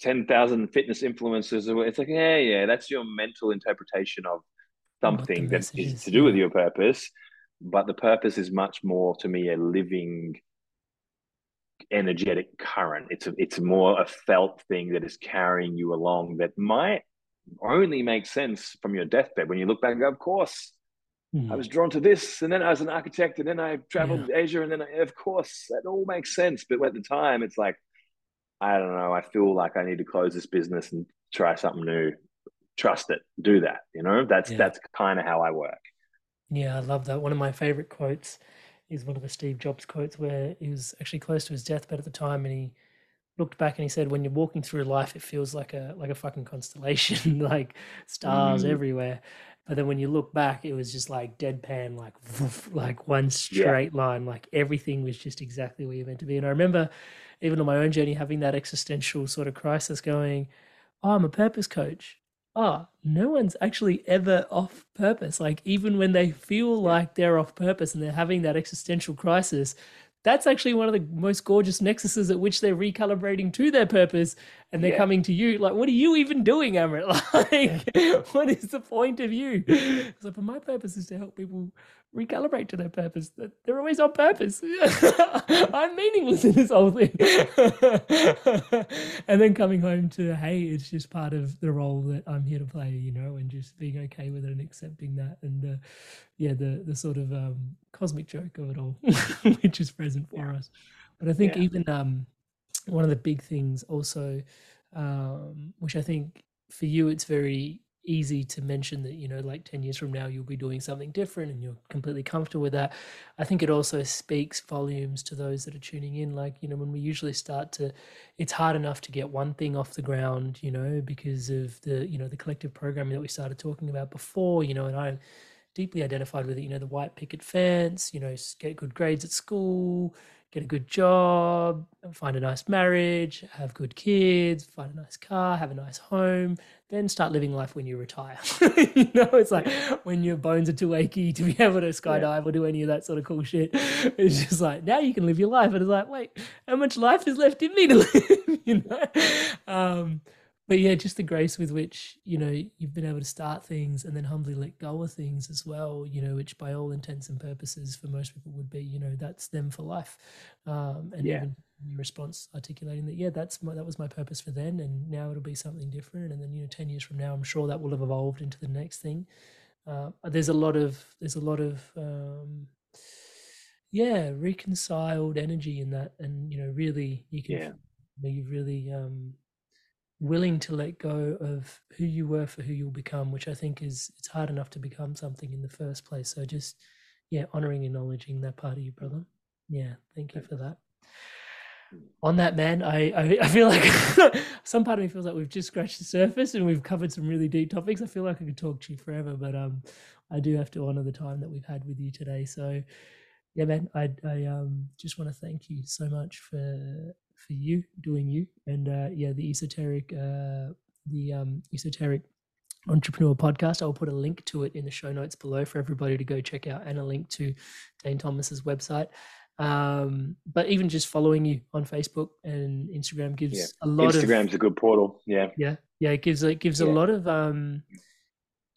10,000 fitness influencers. It's like, yeah, yeah, that's your mental interpretation of something that is is, to do with your purpose. But the purpose is much more to me a living, energetic current. It's a, it's more a felt thing that is carrying you along that might only make sense from your deathbed when you look back and go, of course, Mm. I was drawn to this, and then I was an architect, and then I traveled Asia, and then I, of course that all makes sense. But at the time, it's like I don't know. I feel like I need to close this business and try something new. Trust it. Do that. You know, that's Yeah. that's kind of how I work. Yeah, I love that. One of my favorite quotes is one of the Steve Jobs quotes where he was actually close to his deathbed at the time and he looked back and he said, When you're walking through life, it feels like a like a fucking constellation, [laughs] like stars Mm. everywhere. But then when you look back, it was just like deadpan, like woof, [laughs] like one Yeah. straight line, like everything was just exactly where you're meant to be. And I remember even on my own journey having that existential sort of crisis going, Oh, I'm a purpose coach. Oh, no one's actually ever off purpose. Like, even when they feel like they're off purpose and they're having that existential crisis, that's actually one of the most gorgeous nexuses at which they're recalibrating to their purpose and they're Yeah. coming to you. Like, what are you even doing, Amrit? [laughs] Like, what is the point of you? So, for my purpose is to help people recalibrate to their purpose. That They're always on purpose. [laughs] I'm meaningless in this whole thing. [laughs] and then coming home to, hey, it's just part of the role that I'm here to play, you know, and just being okay with it and accepting that. And uh, yeah, the the sort of um, cosmic joke of it all, [laughs] which is present for us. But I think Yeah. even um, one of the big things also, um, which I think for you, it's very easy to mention that you know like 10 years from now you'll be doing something different and you're completely comfortable with that. I think it also speaks volumes to those that are tuning in. Like you know when we usually start to it's hard enough to get one thing off the ground you know because of the you know the collective programming that we started talking about before you know and i deeply identified with it you know the white picket fence you know get good grades at school get a good job find a nice marriage have good kids find a nice car have a nice home then start living life when you retire. [laughs] You know it's like when your bones are too achy to be able to skydive or do any of that sort of cool shit. It's just like now you can live your life and it's like wait how much life is left in me to live? [laughs] You know? Um but yeah, just the grace with which you know you've been able to start things and then humbly let go of things as well. You know, which by all intents and purposes for most people would be, you know, that's them for life. Um, and Yeah. even your response articulating that, yeah, that's my, that was my purpose for then, and now it'll be something different. And then you know, ten years from now, I'm sure that will have evolved into the next thing. Uh, there's a lot of there's a lot of um, yeah reconciled energy in that, and you know, really you can Yeah. you know, you've really um, willing to let go of who you were for who you'll become, which I think is it's hard enough to become something in the first place. So just yeah, honoring, and acknowledging that part of you, brother. Yeah, thank you for that. On that, man, I I, I feel like [laughs] some part of me feels like we've just scratched the surface and we've covered some really deep topics. I feel like I could talk to you forever, but um, I do have to honor the time that we've had with you today. So yeah, man, I I um just want to thank you so much for for you doing you and uh yeah the esoteric uh the um esoteric entrepreneur podcast i'll put a link to it in the show notes below for everybody to go check out and a link to Dane Tomas's website um but even just following you on facebook and instagram gives Yeah. a lot of Instagram's a good portal. Yeah. yeah yeah it gives it gives a lot of um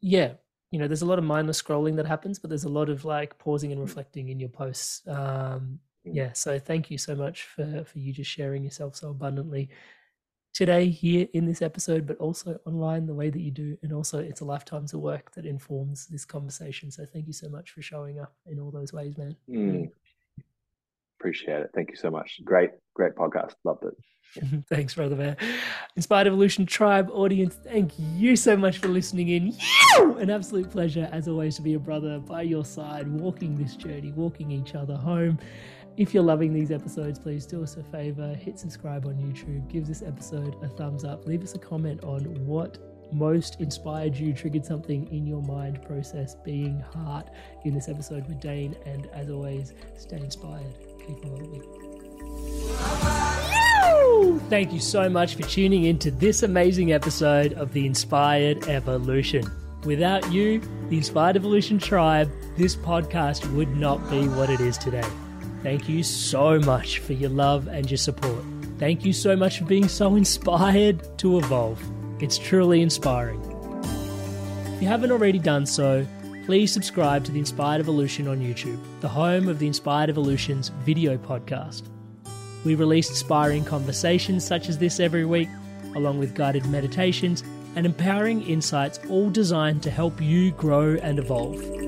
yeah you know there's a lot of mindless scrolling that happens but there's a lot of like pausing and reflecting in your posts um Mm. Yeah so thank you so much for for you just sharing yourself so abundantly today here in this episode but also online the way that you do and also it's a lifetime's of work that informs this conversation so thank you so much for showing up in all those ways man Mm. Appreciate it. Thank you so much. Great, great podcast. Loved it. [laughs] Thanks, brother man. Inspired Evolution Tribe audience, thank you so much for listening in. An absolute pleasure, as always, to be a brother by your side, walking this journey, walking each other home. If you're loving these episodes, please do us a favor, hit subscribe on YouTube, give this episode a thumbs up, leave us a comment on what most inspired you, triggered something in your mind process being heart in this episode with Dane. And as always, stay inspired. Keep evolving. Thank you so much for tuning in to this amazing episode of The Inspired Evolution. Without you, the Inspired Evolution tribe, this podcast would not be what it is today. Thank you so much for your love and your support. Thank you so much for being so [laughs] inspired to evolve. It's truly inspiring. If you haven't already done so, please subscribe to The Inspired Evolution on YouTube, the home of The Inspired Evolution's video podcast. We release inspiring conversations such as this every week, along with guided meditations and empowering insights, all designed to help you grow and evolve.